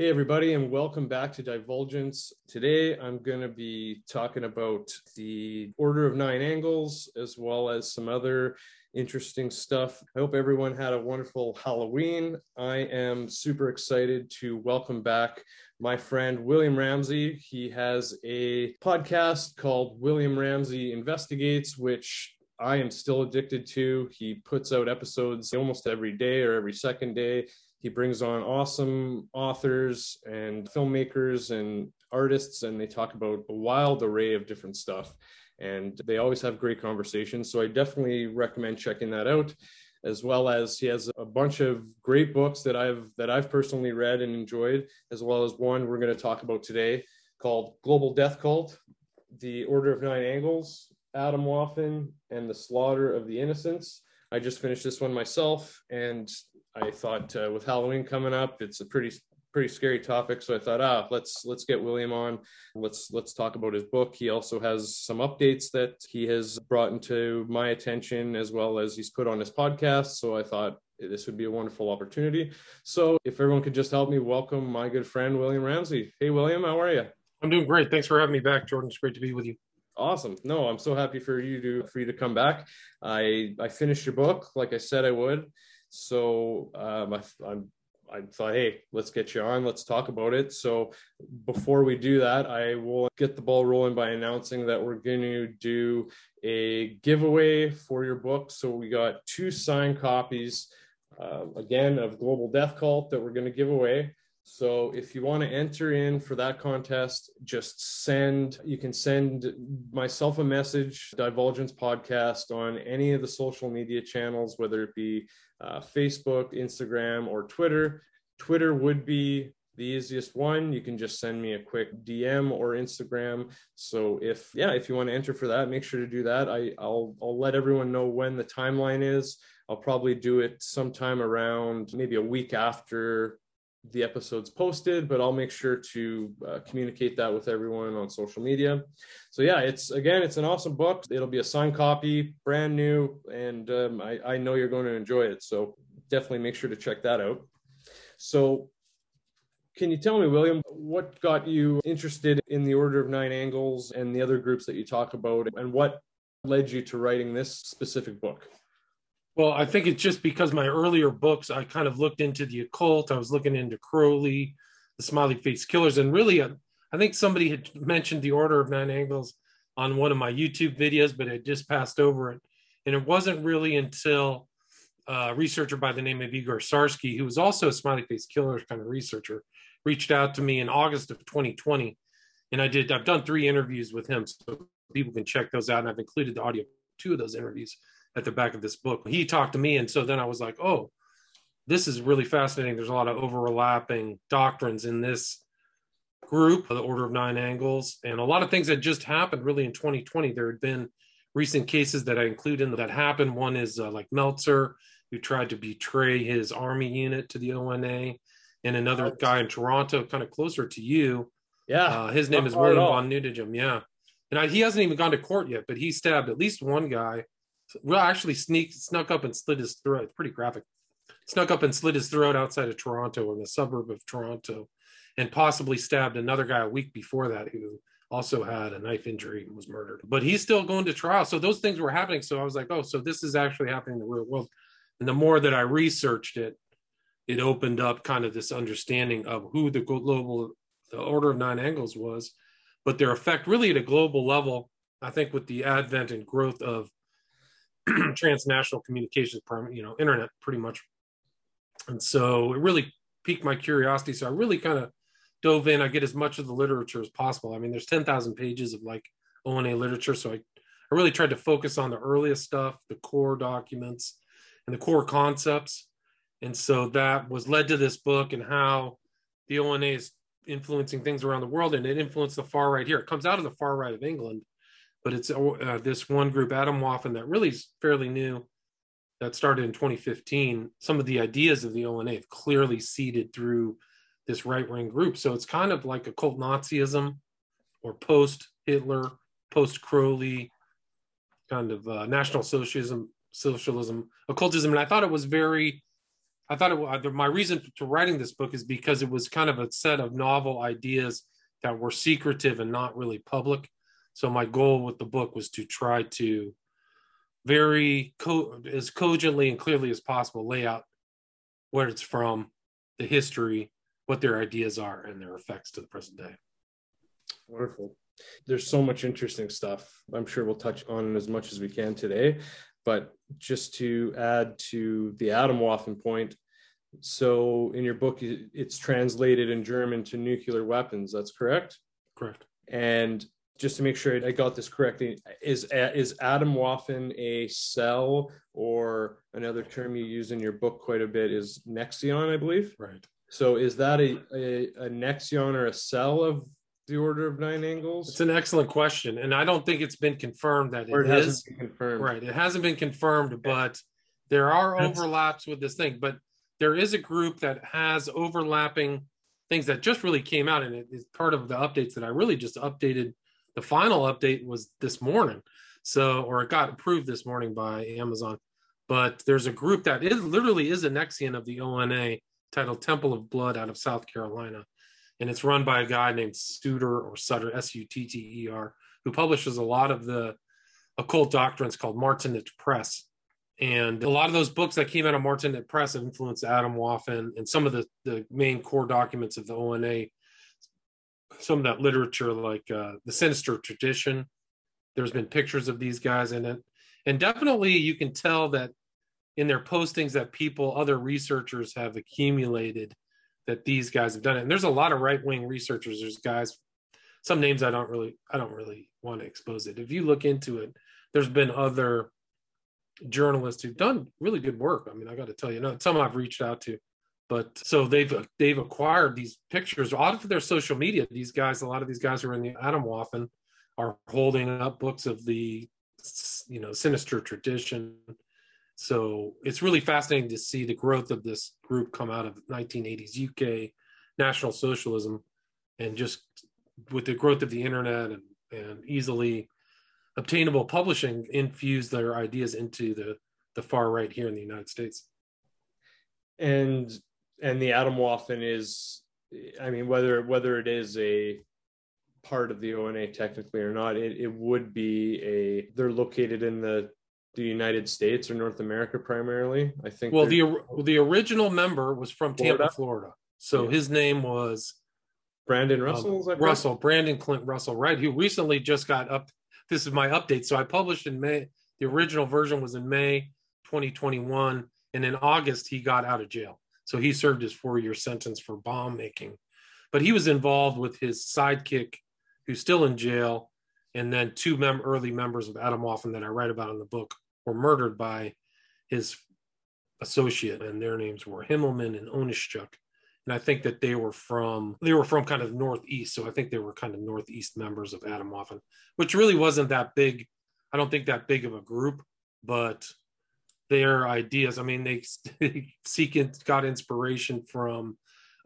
Hey, everybody, and welcome back to Divulgence. Today, I'm going to be talking about the Order of Nine Angles as well as some other interesting stuff. I hope everyone had a wonderful Halloween. I am super excited to welcome back my friend William Ramsey. He has a podcast called William Ramsey Investigates, which I am still addicted to. He puts out episodes almost every day or every second day he brings on awesome authors and filmmakers and artists, and they talk about a wild array of different stuff. And they always have great conversations. So I definitely recommend checking that out as well as he has a bunch of great books that I've that I've personally read and enjoyed, as well as one we're going to talk about today called Global Death Cult: The Order of Nine Angles, Atomwaffen, and the Slaughter of the Innocents. I just finished this one myself, and I thought uh, with Halloween coming up, it's a pretty pretty scary topic. So I thought, ah, let's let's get William on. Let's let's talk about his book. He also has some updates that he has brought into my attention as well as he's put on his podcast. So I thought this would be a wonderful opportunity. So if everyone could just help me welcome my good friend William Ramsey. Hey William, how are you? I'm doing great. Thanks for having me back, Jordan. It's great to be with you. Awesome. No, I'm so happy for you to for you to come back. I I finished your book like I said I would. So um, I, I'm I thought, hey, let's get you on. Let's talk about it. So before we do that, I will get the ball rolling by announcing that we're going to do a giveaway for your book. So we got two signed copies, uh, again, of Global Death Cult that we're going to give away. So if you want to enter in for that contest, just send, you can send myself a message, Divulgence Podcast on any of the social media channels, whether it be uh, Facebook, Instagram, or Twitter. Twitter would be the easiest one. You can just send me a quick DM or Instagram. So if yeah, if you want to enter for that, make sure to do that. I, I'll I'll let everyone know when the timeline is. I'll probably do it sometime around maybe a week after the episode's posted, but I'll make sure to uh, communicate that with everyone on social media. So yeah, it's again, it's an awesome book. It'll be a signed copy, brand new, and um, I, I know you're going to enjoy it. So definitely make sure to check that out. So can you tell me, William, what got you interested in the Order of Nine Angles and the other groups that you talk about, and what led you to writing this specific book? Well, I think it's just because my earlier books, I kind of looked into the occult. I was looking into Crowley, the Smiley Face Killers, and really, uh, I think somebody had mentioned the Order of Nine Angles on one of my YouTube videos, but it just passed over it. And it wasn't really until a researcher by the name of Igor Sarsky, who was also a Smiley Face Killers kind of researcher, reached out to me in August of 2020. And I did, I've done three interviews with him, so people can check those out. And I've included the audio two of those interviews at the back of this book. He talked to me, and so then I was like, oh, this is really fascinating. There's a lot of overlapping doctrines in this group, the Order of Nine Angles, and a lot of things that just happened really in 2020. There had been recent cases that I include in that happened. One is uh, like Melzer, who tried to betray his army unit to the ONA, and another guy in Toronto, kind of closer to you. Yeah, uh, his name is William von Neutegem. Yeah, and I, he hasn't even gone to court yet, but he stabbed at least one guy well, actually sneak snuck up and slit his throat. It's pretty graphic. Snuck up and slit his throat outside of Toronto, in a suburb of Toronto, and possibly stabbed another guy a week before that who also had a knife injury and was murdered. But he's still going to trial. So those things were happening. So I was like, oh, so this is actually happening in the real world. And the more that I researched it, it opened up kind of this understanding of who the global the order of nine angles was, but their effect really at a global level. I think with the advent and growth of transnational communications, you know, internet pretty much. And so it really piqued my curiosity. So I really kind of dove in. I get as much of the literature as possible. I mean, there's 10,000 pages of like ONA literature. So I, I really tried to focus on the earliest stuff, the core documents, and the core concepts. And so that was led to this book and how the ONA is influencing things around the world. And it influenced the far right here. It comes out of the far right of England but it's uh, this one group, Atomwaffen, that really is fairly new, that started in 2015. Some of the ideas of the ONA have clearly seeded through this right wing group. So it's kind of like occult Nazism or post Hitler, post Crowley, kind of uh, national socialism, socialism, occultism. And I thought it was very I thought it, was my reason to writing this book is because it was kind of a set of novel ideas that were secretive and not really public. So my goal with the book was to try to very co- as cogently and clearly as possible lay out where it's from, the history, what their ideas are, and their effects to the present day. Wonderful. There's so much interesting stuff. I'm sure we'll touch on as much as we can today. But just to add to the Atomwaffen point, so in your book, it's translated in German to nuclear weapons. That's correct. Correct. And just to make sure I got this correctly, is is Atomwaffen a cell or another term you use in your book quite a bit is Nexion, I believe. Right. So is that a, a, a Nexion or a cell of the Order of Nine Angles? It's an excellent question, and I don't think it's been confirmed that or it, it is. hasn't been confirmed. Right. It hasn't been confirmed, but there are That's- overlaps with this thing. But there is a group that has overlapping things that just really came out, and it is part of the updates that I really just updated. The final update was this morning, so or it got approved this morning by Amazon. But there's a group that is literally is a Nexion of the ONA titled Temple of Blood out of South Carolina, and it's run by a guy named Suter or Sutter S U T T E R, who publishes a lot of the occult doctrines called Martinet Press. And a lot of those books that came out of Martinet Press have influenced Atomwaffen and some of the, the main core documents of the ONA. Some of that literature, like uh, the Sinister Tradition, there's been pictures of these guys in it. And definitely you can tell that in their postings that people, other researchers have accumulated that these guys have done it. And there's a lot of right wing researchers. There's guys, some names I don't really, I don't really want to expose it. If you look into it, there's been other journalists who've done really good work. I mean, I got to tell you, no, some I've reached out to, but so they've they've acquired these pictures out of their social media. These guys, a lot of these guys who are in the Atomwaffen are holding up books of the you know sinister tradition. So it's really fascinating to see the growth of this group come out of 1980s UK National Socialism, and just with the growth of the internet and, and easily obtainable publishing infuse their ideas into the the far right here in the United States. And and the Atomwaffen is, I mean, whether whether it is a part of the ONA technically or not, it, it would be a. They're located in the the United States or North America primarily. I think. Well, the the original member was from Tampa, Florida? Florida. So Yeah. his name was Brandon um, Russell. is? Russell, Brandon Clint Russell, right? Who recently just got up. This is my update. So I published in May. The original version was in May 2021, and in August he got out of jail. So he served his four-year sentence for bomb making, but he was involved with his sidekick, who's still in jail, and then two mem- early members of Atomwaffen that I write about in the book were murdered by his associate, and their names were Himmelman and Oneschuk and I think that they were from they were from kind of northeast, so I think they were kind of northeast members of Atomwaffen, which really wasn't that big. I don't think that big of a group, but their ideas. I mean, they, they seek got inspiration from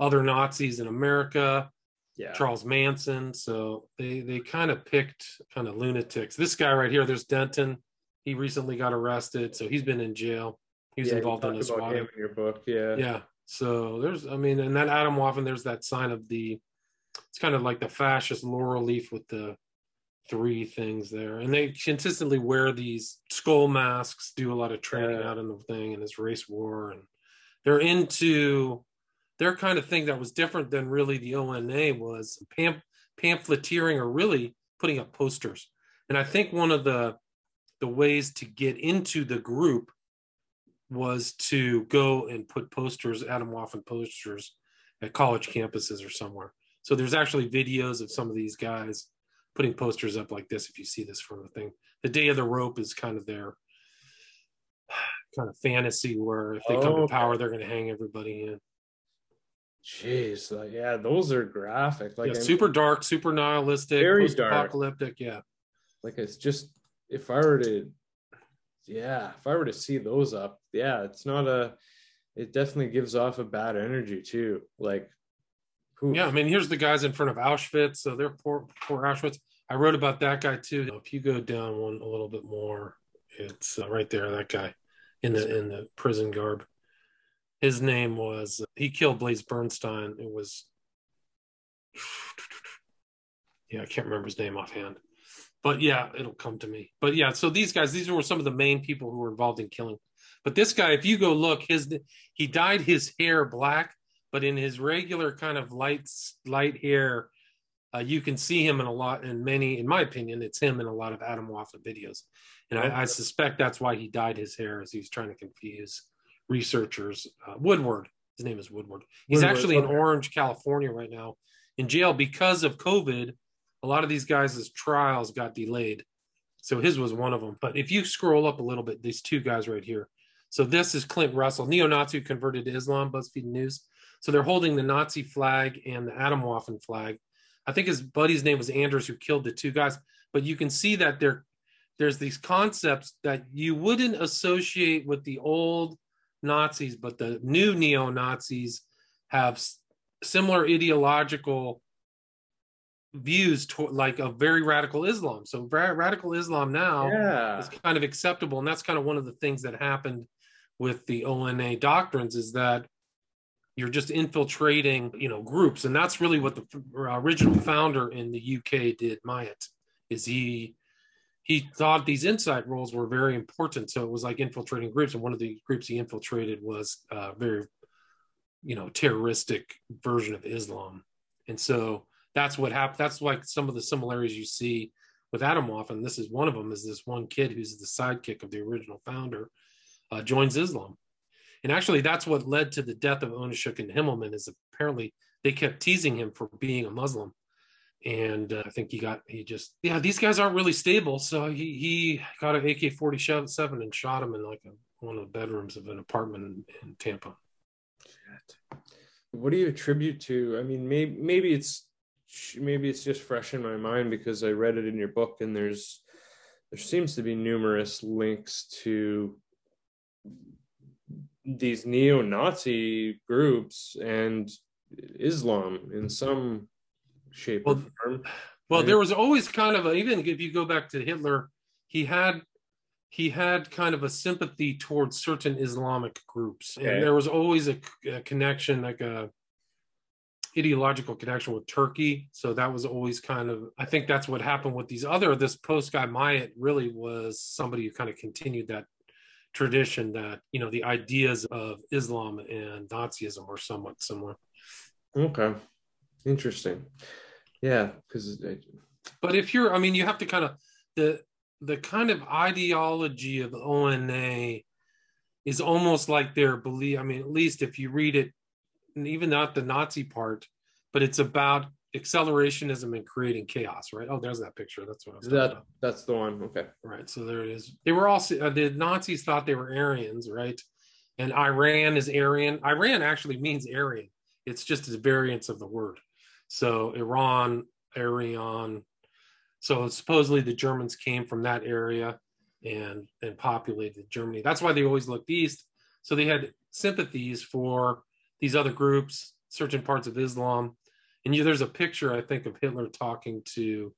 other Nazis in America, Yeah. Charles Manson. So they they kind of picked kind of lunatics. This guy right here, there's Denton. He recently got arrested, so he's been in jail. He was Yeah, involved in a him in your book. Yeah. yeah so there's i mean and that Atomwaffen there's that sign of the it's kind of like the fascist laurel leaf with the three things there and they consistently wear these skull masks do a lot of training Yeah. out in the thing and this race war and they're into their kind of thing that was different than really the ona was pam- pamphleteering or really putting up posters and i think one of the the ways to get into the group was to go and put posters, Atomwaffen posters, at college campuses or somewhere. So there's actually videos of some of these guys putting posters up like this. If you see this from the thing, the day of the rope is kind of their kind of fantasy where if they come Oh, to okay. power, they're going to hang everybody in. Jeez. uh, yeah, those are graphic. Like yeah, super dark, super nihilistic, Very dark. post-apocalyptic. Yeah, like it's just if I were to yeah, if I were to see those up, yeah, it's not a it definitely gives off a bad energy too. Like yeah. I mean, here's the guys in front of Auschwitz. So they're poor, poor Auschwitz. I wrote about that guy too. If you go down one a little bit more, it's uh, right there. That guy in the in the prison garb, His name was he killed Blaze Bernstein. It was yeah, I can't remember his name offhand. But yeah, it'll come to me. But yeah, so these guys, these were some of the main people who were involved in killing. But this guy, if you go look, his he dyed his hair black, but in his regular kind of light light hair, uh, you can see him in a lot in many, in my opinion, it's him in a lot of Atomwaffen videos, and I, I, suspect that's why he dyed his hair as he was trying to confuse researchers. Uh, Woodward, his name is Woodward. He's Woodward, actually okay. in Orange, California, right now, in jail because of COVID a lot of these guys' trials got delayed. So his was one of them. But if you scroll up a little bit, these two guys right here. So this is Clint Russell, neo-Nazi converted to Islam, BuzzFeed News. So they're holding the Nazi flag and the Atomwaffen flag. I think his buddy's name was Anders, who killed the two guys. But you can see that there, there's these concepts that you wouldn't associate with the old Nazis, but the new neo-Nazis have similar ideological views toward like a very radical Islam. So radical Islam now yeah. is kind of acceptable, and that's kind of one of the things that happened with the ONA doctrines is that you're just infiltrating, you know, groups, and that's really what the original founder in the UK did. Myatt is he he thought these inside roles were very important, so it was like infiltrating groups, and one of the groups he infiltrated was a very, you know, terroristic version of Islam, and so that's what happened. That's like some of the similarities you see with Atomwaffen. This is one of them. Is this one kid who's the sidekick of the original founder uh, joins Islam, and actually that's what led to the death of Oneschuk and Himmelman. Is apparently they kept teasing him for being a Muslim, and uh, I think he got he just yeah these guys aren't really stable. So he he got an AK forty seven and shot him in like a, one of the bedrooms of an apartment in, in Tampa. What do you attribute to? I mean, maybe maybe it's maybe it's just fresh in my mind because I read it in your book, and there's there seems to be numerous links to these neo-Nazi groups and Islam in some shape well, or form. Well, there was always kind of a, even if you go back to Hitler, he had he had kind of a sympathy towards certain Islamic groups, okay. and there was always a, a connection, like a ideological connection with Turkey. So that was always kind of, I think that's what happened with these other, this post guy Myatt really was somebody who kind of continued that tradition that, you know, the ideas of Islam and Nazism were somewhat similar. Okay. Interesting. Yeah. Because, but if you're, I mean, you have to kind of, the, the kind of ideology of ONA is almost like their belief. I mean, at least if you read it even not the Nazi part, but it's about accelerationism and creating chaos, right? Oh, there's that picture. That's what I was that, about. That's the one. Okay. Right. So there it is. They were also, uh, the Nazis thought they were Aryans, right? And Iran is Aryan. Iran actually means Aryan. It's just a variance of the word. So Iran, Aryan. So supposedly the Germans came from that area and and populated Germany. That's why they always looked east. So they had sympathies for these other groups, certain parts of Islam. And you, there's a picture, I think, of Hitler talking to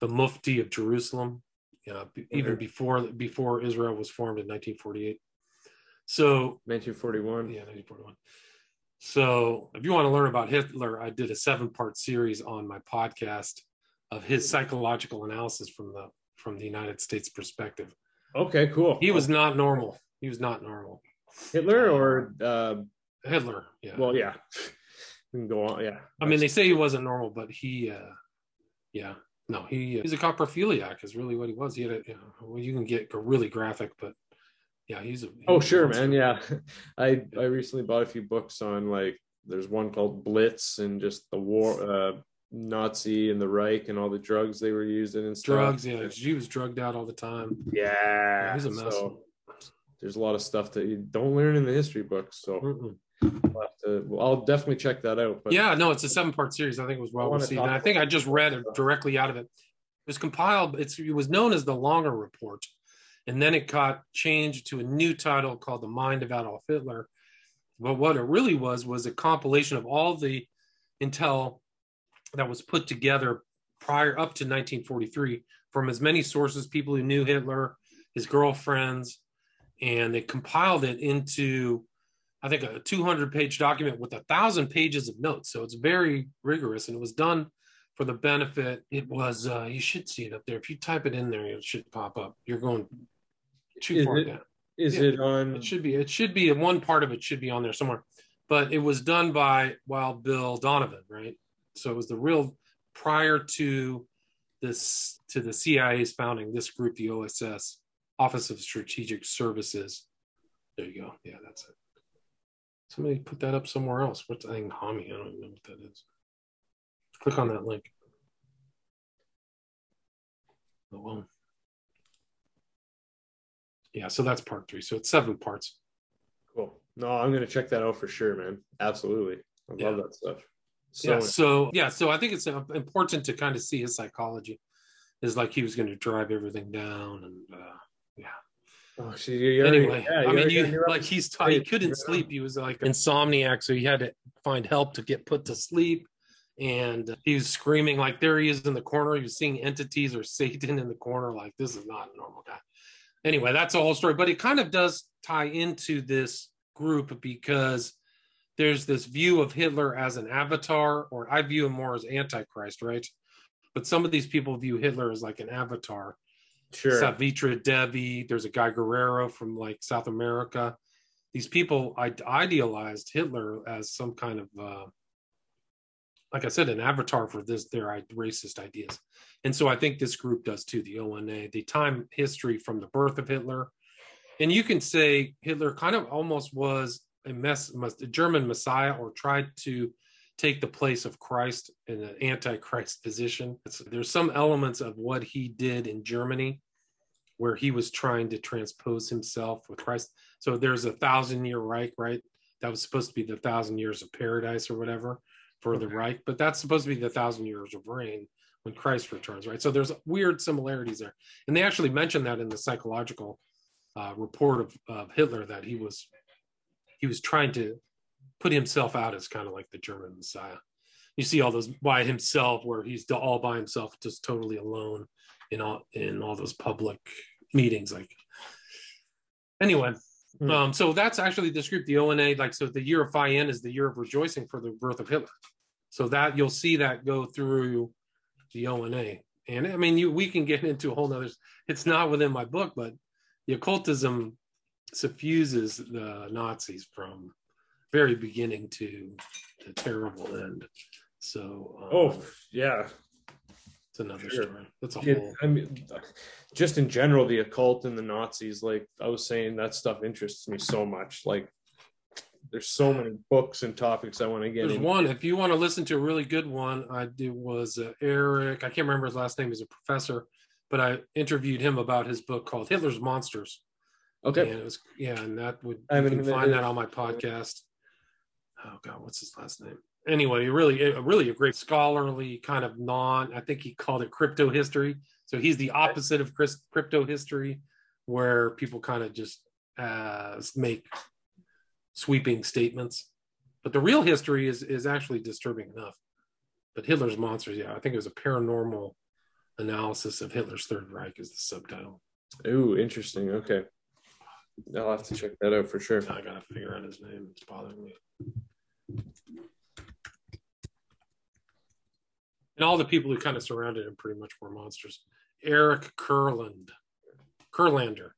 the Mufti of Jerusalem, you know, even before before Israel was formed in 1948. So 1941. Yeah, 1941. So if you want to learn about Hitler, I did a seven-part series on my podcast of his psychological analysis from the from the United States perspective. Okay, cool. He was not normal. He was not normal. Hitler or uh, Hitler. Yeah. Well, yeah. We can go on. Yeah. I mean, they say he wasn't normal, but he, uh, yeah, no, he uh, he's a coprophiliac is really what he was. He had a, you know, well, you can get really graphic, but yeah, he's a. He oh, sure, man. Yeah. I, I recently bought a few books on like, there's one called Blitz and just the war, uh, Nazi and the Reich and all the drugs they were using and stuff. Drugs, yeah. She was drugged out all the time. Yeah. yeah he's a mess. So, there's a lot of stuff that you don't learn in the history books. So Mm-mm. I'll, to, well, I'll definitely check that out. But yeah, no, it's a seven part series. I think it was well received. And I think I just read it directly out of it. It was compiled, it's, it was known as the Langer Report. And then it got changed to a new title called The Mind of Adolf Hitler. But what it really was was a compilation of all the intel that was put together prior up to 1943 from as many sources, people who knew Hitler, his girlfriends, and they compiled it into I think a 200 page document with a thousand pages of notes. So it's very rigorous, and it was done for the benefit. It was uh, you should see it up there. If you type it in there, it should pop up. You're going too Is far it- down. Is Yeah. it on? It should be. It should be. One part of it should be on there somewhere. But it was done by Wild Bill Donovan, right? So it was the real prior to this to the CIA's founding. This group, the OSS, Office of Strategic Services. There you go. Yeah, that's it. Somebody put that up somewhere else. What's that thing? Hami? I don't even know what that is. Click on that link. Oh, well. Yeah, so that's part three. So it's seven parts. Cool. No, I'm gonna check that out for sure, man. Absolutely. I Yeah. love that stuff. So yeah so yeah so i think it's uh, important to kind of see his psychology is like he was going to drive everything down and uh yeah oh, see, you already- anyway yeah, i mean you like he's taught he couldn't Yeah. sleep he was like insomniac so he had to find help to get put to sleep and he was screaming like there he is in the corner he was seeing entities or satan in the corner like this is not a normal guy anyway that's a whole story but it kind of does tie into this group because there's this view of Hitler as an avatar, or I view him more as Antichrist, right? But some of these people view Hitler as like an avatar. Sure. Savitri Devi, there's a guy Guerrero from like South America. These people I idealized Hitler as some kind of, uh, like I said, an avatar for this their racist ideas, and so I think this group does too. The ONA, they time history from the birth of Hitler, and you can say Hitler kind of almost was a mess, a German messiah, or tried to take the place of Christ in an antichrist position. It's, there's some elements of what he did in Germany where he was trying to transpose himself with Christ. So there's a thousand year Reich, right? That was supposed to be the thousand years of paradise or whatever for the Reich, but that's supposed to be the thousand years of reign when Christ returns, right? So there's weird similarities there. And they actually mentioned that in the psychological uh, report of, of Hitler that he was he was trying to put himself out as kind of like the German Messiah. You see all those by himself, where he's all by himself, just totally alone in all in all those public meetings. Like anyway, Hmm. um, so that's actually this group, the ONA. Like so, the year of Fayen is the year of rejoicing for the birth of Hitler. So that you'll see that go through the ONA. And I mean, you we can get into a whole nother. It's not within my book, but the occultism suffuses the Nazis from very beginning to the terrible end. So, um, Oh yeah. it's another sure. story. That's a whole. I mean, just in general, the occult and the Nazis, like I was saying, that stuff interests me so much. Like, there's so many books and topics I want to get There's into. one. If you want to listen to a really good one, I did was uh, Eric. I can't remember his last name. He's a professor, but I interviewed him about his book called Hitler's Monsters. Okay. And it was yeah, and that would I you can find that on my podcast. Oh god, what's his last name? Anyway, really, a- really a great scholarly kind of non. I think he called it crypto history. So he's the opposite of Chris, crypto history, where people kind of just uh, make sweeping statements. But the real history is is actually disturbing enough. But Hitler's monsters, yeah, I think it was a paranormal analysis of Hitler's Third Reich is the subtitle. Ooh, interesting. Okay. I'll have to check that out for sure. I gotta figure out his name. It's bothering me. And all the people who kind of surrounded him pretty much were monsters. Eric Kurland, Kurlander.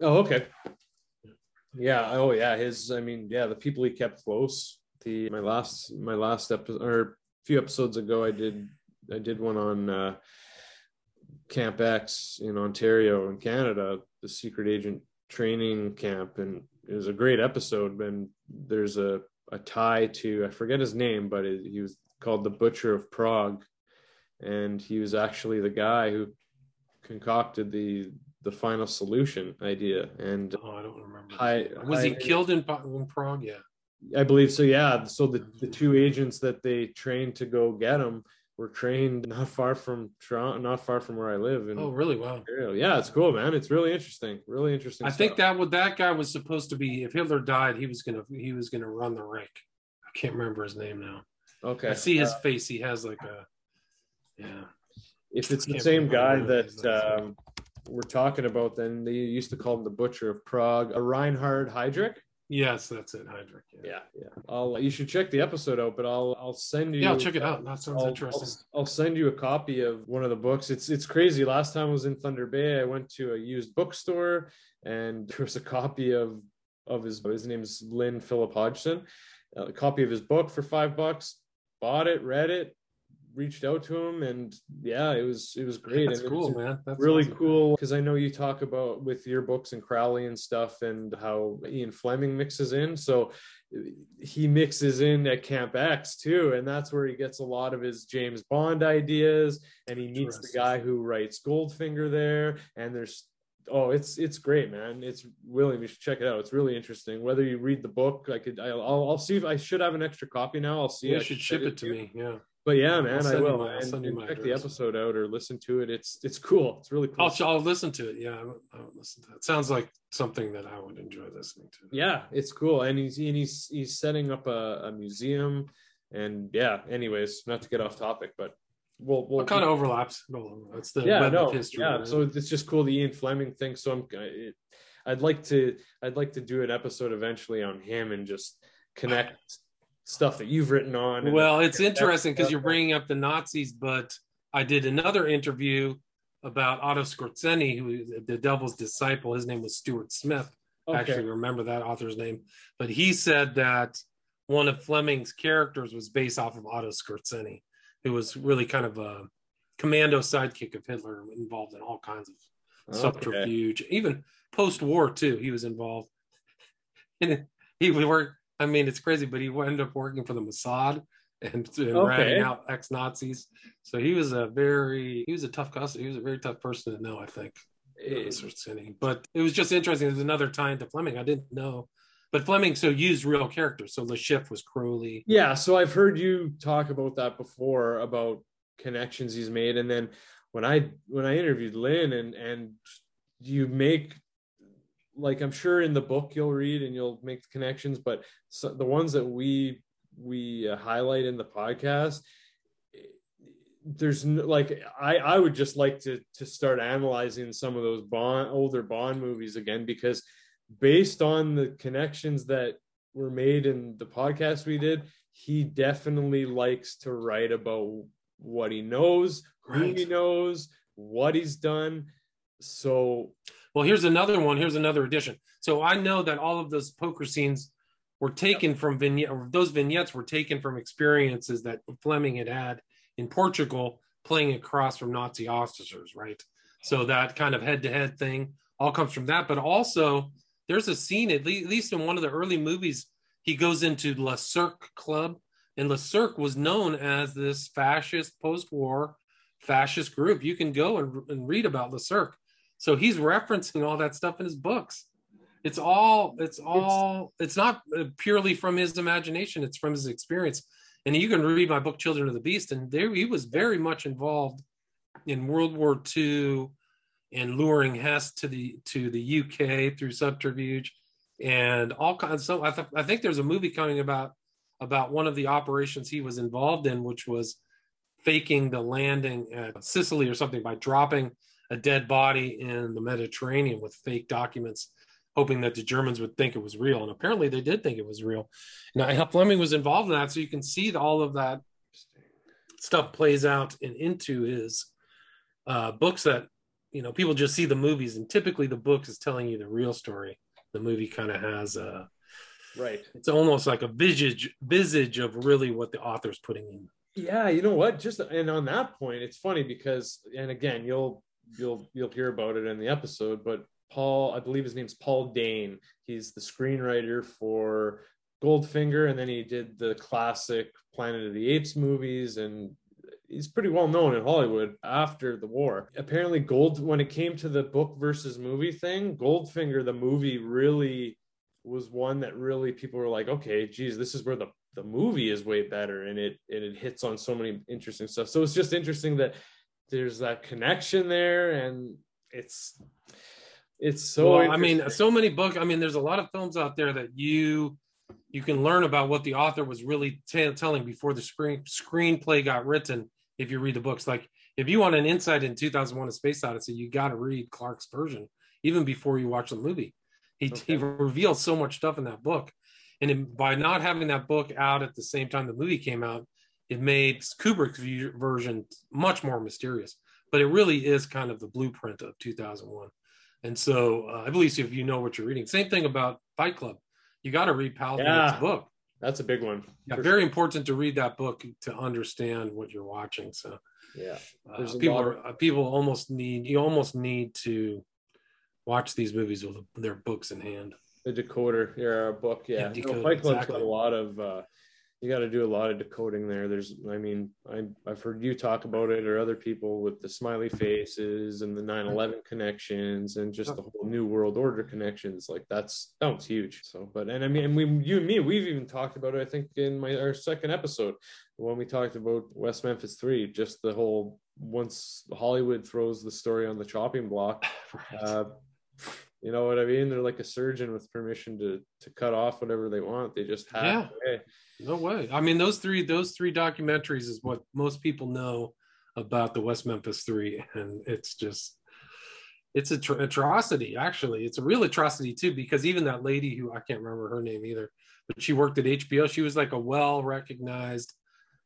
Oh, okay. Yeah. Oh, yeah. His. I mean, yeah. The people he kept close. The my last my last episode or a few episodes ago, I did I did one on uh, Camp X in Ontario in Canada, the secret agent training camp, and it was a great episode. And there's a a tie to I forget his name, but it, he was called the Butcher of Prague, and he was actually the guy who concocted the the final solution idea and Oh, I don't remember. Hi- was he killed in, in Prague? Yeah. i believe so yeah so the, the two agents that they trained to go get him were trained not far from toronto not far from where i live in Oh, really? Wow. Ontario. yeah it's cool man it's really interesting really interesting I think that what that guy was supposed to be. If Hitler died, he was gonna he was gonna run the Reich. I can't remember his name now. okay I see his Uh, face. He has like a yeah. if it's the same guy that um, we're talking about then they used to call him the butcher of prague a reinhard heydrich Yes, that's it, Heydrich. Yeah. yeah, yeah. I'll you should check the episode out, but I'll I'll send you. Yeah, I'll check it out. That sounds I'll, interesting. I'll, I'll send you a copy of one of the books. It's it's crazy. Last time I was in Thunder Bay, I went to a used bookstore and there was a copy of of his his name's Lynn Philip Hodgson, a copy of his book for five bucks. Bought it, read it, reached out to him, and yeah, it was it was great. That's and cool, man. That's really awesome. cool because I know you talk about with your books and Crowley and stuff, and how Ian Fleming mixes in. So he mixes in at Camp X too, and that's where he gets a lot of his James Bond ideas. And he meets the guy who writes Goldfinger there, and there's oh it's it's great man it's william you should check it out it's really interesting whether you read the book i could i'll i'll, I'll see if i should have an extra copy now i'll see You I should ship it to you. me. Yeah. But yeah man i will I'll send you my check the episode out or listen to it it's it's cool it's really cool I'll, I'll listen to it. Yeah, I would listen to it. Sounds like something that I would enjoy listening to. yeah it's cool and he's and he's he's setting up a, a museum and yeah anyways not to get off topic but we'll we'll kind of overlaps? That's the yeah no history. yeah so it's just cool the ian fleming thing so i'm it, i'd like to i'd like to do an episode eventually on him and just connect stuff that you've written on well, it's interesting because you're bringing up the Nazis, but I did another interview about Otto Skorzeny, who the devil's disciple. His name was Stuart Smith. okay. actually remember that author's name, but he said that one of Fleming's characters was based off of Otto Skorzeny, who was really kind of a commando sidekick of Hitler, involved in all kinds of Okay. subterfuge, even post-war too. He was involved, and he would work. I mean, it's crazy, but he ended up working for the Mossad and, and Okay. ratting out ex-Nazis. So he was a very he was a tough customer. He was a very tough person to know, I think. Eh. It- Skorzeny. But it was just interesting. There's another tie into Fleming. I didn't know. But Fleming so used real characters. So Le Chiffre was Crowley. Yeah, so I've heard you talk about that before about connections he's made, and then when I when I interviewed Lynn and and you make like I'm sure in the book you'll read and you'll make the connections, but so, the ones that we we uh, highlight in the podcast there's no, like I I would just like to to start analyzing some of those bond older Bond movies again because based on the connections that were made in the podcast we did, he definitely likes to write about what he knows, who he knows, what he's done. So Well, here's another one. Here's another addition. So I know that all of those poker scenes were taken from vignette, those vignettes were taken from experiences that Fleming had had in Portugal playing across from Nazi officers, right? So that kind of head to head thing all comes from that. But also, there's a scene, at le- least in one of the early movies, he goes into La Cirque Club, and La Cirque was known as this fascist post war fascist group. You can go and, and read about La Cirque. So he's referencing all that stuff in his books. It's all, it's all, it's, not uh, purely from his imagination. It's from his experience. And you can read my book, Children of the Beast, and there he was very much involved in World War II and luring Hess to the to the UK through subterfuge and all kinds. So I, th- I think there's a movie coming about about one of the operations he was involved in, which was faking the landing at Sicily or something by dropping a dead body in the Mediterranean with fake documents, hoping that the Germans would think it was real. And apparently they did think it was real. Now Fleming was involved in that, so you can see that all of that stuff plays out and into his uh, books that you know people just see the movies and typically the book is telling you the real story the movie kind of has a right. it's almost like a visage visage of really what the author's putting in Yeah, you know what? Just and on that point, it's funny because and again, you'll you'll you'll hear about it in the episode, but Paul, I believe his name's Paul Dehn. He's the screenwriter for Goldfinger, and then he did the classic Planet of the Apes movies, and he's pretty well known in Hollywood after the war. Apparently, Gold when it came to the book versus movie thing, Goldfinger, the movie really was one that really people were like, okay, geez, this is where the the movie is way better, and it and it hits on so many interesting stuff. So it's just interesting that there's that connection there, and it's it's so. well, i mean so many books i mean there's a lot of films out there that you you can learn about what the author was really t- telling before the screen screenplay got written if you read the books like if you want an insight in 2001 a space odyssey you got to read clarke's version even before you watch the movie He, Okay. he reveals so much stuff in that book. And by not having that book out at the same time the movie came out, it made Kubrick's view, version much more mysterious. But it really is kind of the blueprint of 2001. And so uh, I believe if you know what you're reading, same thing about Fight Club. You got to read Palahniuk's Yeah. book. That's a big one. Yeah, very important to read that book to understand what you're watching. So Yeah. uh, There's people are uh, people almost need you almost need to watch these movies with their books in hand. The decoder, yeah, a book, yeah. Yeah, No, Fight Club's exactly. got a lot of uh you got to do a lot of decoding there. There's, I mean, I, I've heard you talk about it or other people with the smiley faces and the 9 11 connections and just the whole New World Order connections. Like, that's that was huge. So, but, and I mean, and we, you and me, we've even talked about it, I think, in my our second episode when we talked about West Memphis 3, just the whole once Hollywood throws the story on the chopping block, uh, you know what I mean? They're like a surgeon with permission to to cut off whatever they want. They just have Yeah. away. No way. I mean, those three those three documentaries is what most people know about the West Memphis Three, and it's just it's a tr- atrocity. Actually, it's a real atrocity too, because even that lady who I can't remember her name either, but she worked at HBO. She was like a well recognized,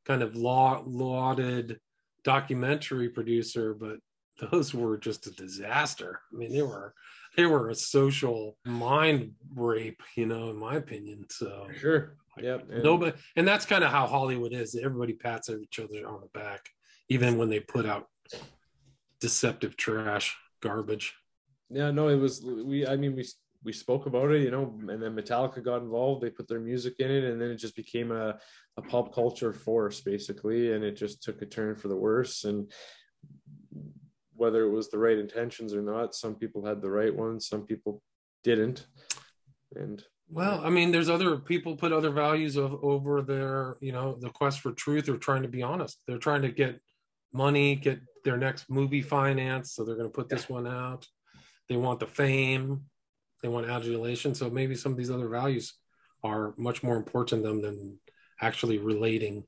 kind of law lauded documentary producer, but those were just a disaster. I mean, they were they were a social mind rape, you know, in my opinion. So sure. Yep. And- Nobody, and that's kind of how Hollywood is. Everybody pats each other on the back, even when they put out deceptive trash, garbage. Yeah, no, it was we. I mean, we we spoke about it, you know, and then Metallica got involved. They put their music in it, and then it just became a a pop culture force basically, and it just took a turn for the worse. And whether it was the right intentions or not, some people had the right ones, some people didn't. And Well, I mean, there's other people put other values of over their, you know, the quest for truth or trying to be honest. They're trying to get money, get their next movie financed, so they're going to put this one out. They want the fame, they want adulation. So maybe some of these other values are much more important to them than actually relating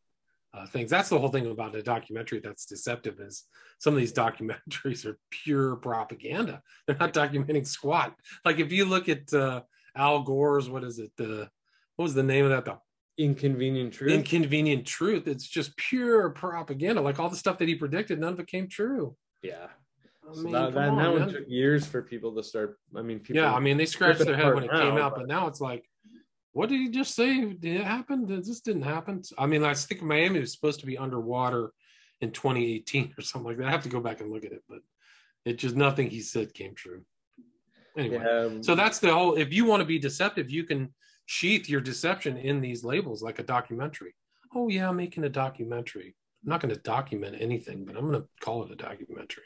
uh, things. That's the whole thing about a documentary that's deceptive is some of these documentaries are pure propaganda. They're not documenting squat. Like if you look at uh, Al Gore's, what is it? The what was the name of that? The inconvenient truth. Inconvenient Truth. It's just pure propaganda. Like all the stuff that he predicted, none of it came true. yeah. I So that, that, on, that one took years for people to start. I mean, people. yeah, I mean, they scratched their head when it came now, out, but- but now it's like, what did he just say? Did it happen? This didn't happen. I mean, I think Miami was supposed to be underwater in 2018 or something like that. I have to go back and look at it, but it just nothing he said came true. Anyway, yeah, um, so that's the whole. If you want to be deceptive, you can sheath your deception in these labels, like a documentary. Oh yeah, I'm making a documentary. I'm not going to document anything, but I'm going to call it a documentary.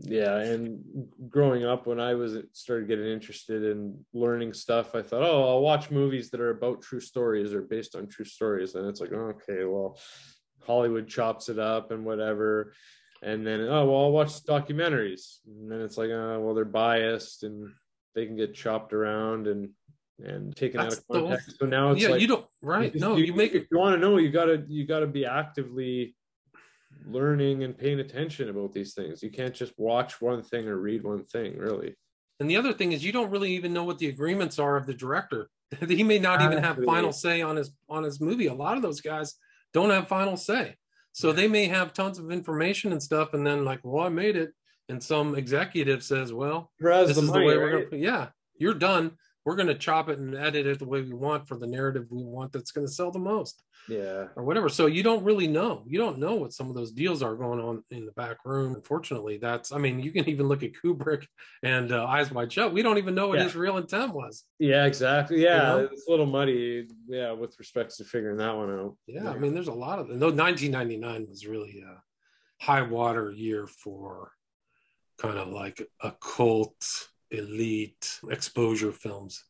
Yeah and growing up when i was started getting interested in learning stuff i thought oh i'll watch movies that are about true stories or based on true stories and it's like okay well hollywood chops it up and whatever and then oh well i'll watch documentaries and then it's like oh well they're biased and they can get chopped around and and taken That's out of context so now it's yeah, like you don't right. No, you, you make it. you want to know you gotta you gotta be actively learning and paying attention about these things. You can't just watch one thing or read one thing really. And the other thing is, you don't really even know what the agreements are of the director. he may not even have final say on his on his movie. A lot of those guys don't have final say, so they may have tons of information and stuff, and then like, well, I made it, and some executive says, well, this the is money, the way we're going to yeah you're done we're going to chop it and edit it the way we want for the narrative we want that's going to sell the most. Yeah. Or whatever. So you don't really know. You don't know what some of those deals are going on in the back room. Unfortunately that's i mean you can even look at kubrick and uh, eyes wide shut. We don't even know what Yeah. his real intent was. Yeah exactly. Yeah know? it's a little muddy yeah with respect to figuring that one out. Yeah i mean there's a lot of them no 1999 was really a high water year for kind of like occult elite exposure films.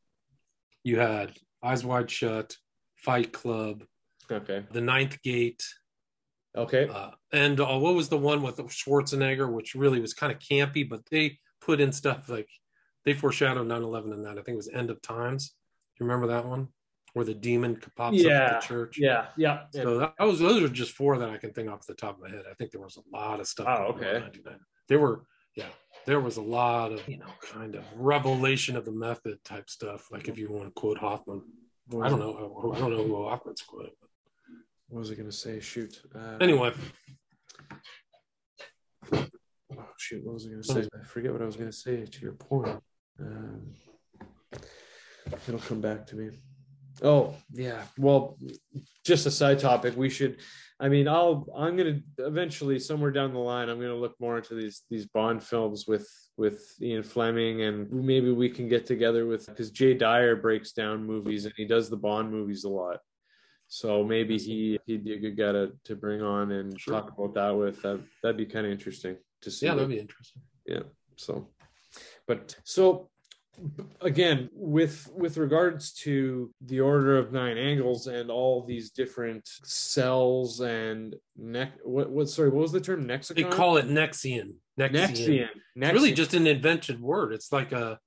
You had eyes wide shut fight club okay. The ninth gate okay. uh, and uh, what was the one with schwarzenegger which really was kind of campy but they put in stuff like they foreshadowed 9-11 in that. I think it was end of times. Do you remember that one? Where the demon pops up Yeah, at the church? Yeah. Yeah. So that was those are just four that I can think off the top of my head. I think there was a lot of stuff. Oh, going on in okay. 99. There were yeah, there was a lot of you know kind of revelation of the method type stuff. Like if you want to quote Hoffman, I don't know, I don't know who Hoffman's quoting. What was I going to say? Shoot. Uh, Anyway, oh, shoot. What was I going to say? I forget what I was going to say. To your point, um, it'll come back to me. Oh yeah. Well, just a side topic. We should. I mean, I'll. I'm gonna eventually somewhere down the line. I'm gonna look more into these these Bond films with with Ian Fleming, and maybe we can get together with because Jay Dyer breaks down movies and he does the Bond movies a lot. So maybe he he'd be a good guy to, to bring on and Sure. talk about that with. That that'd be kind of interesting to see. yeah, that'd be interesting. yeah so but so again with with regards to the order of nine angles and all these different cells and neck what what sorry what was the term They call it Nexion. Nexion. nexion It's really just an invented word. It's like a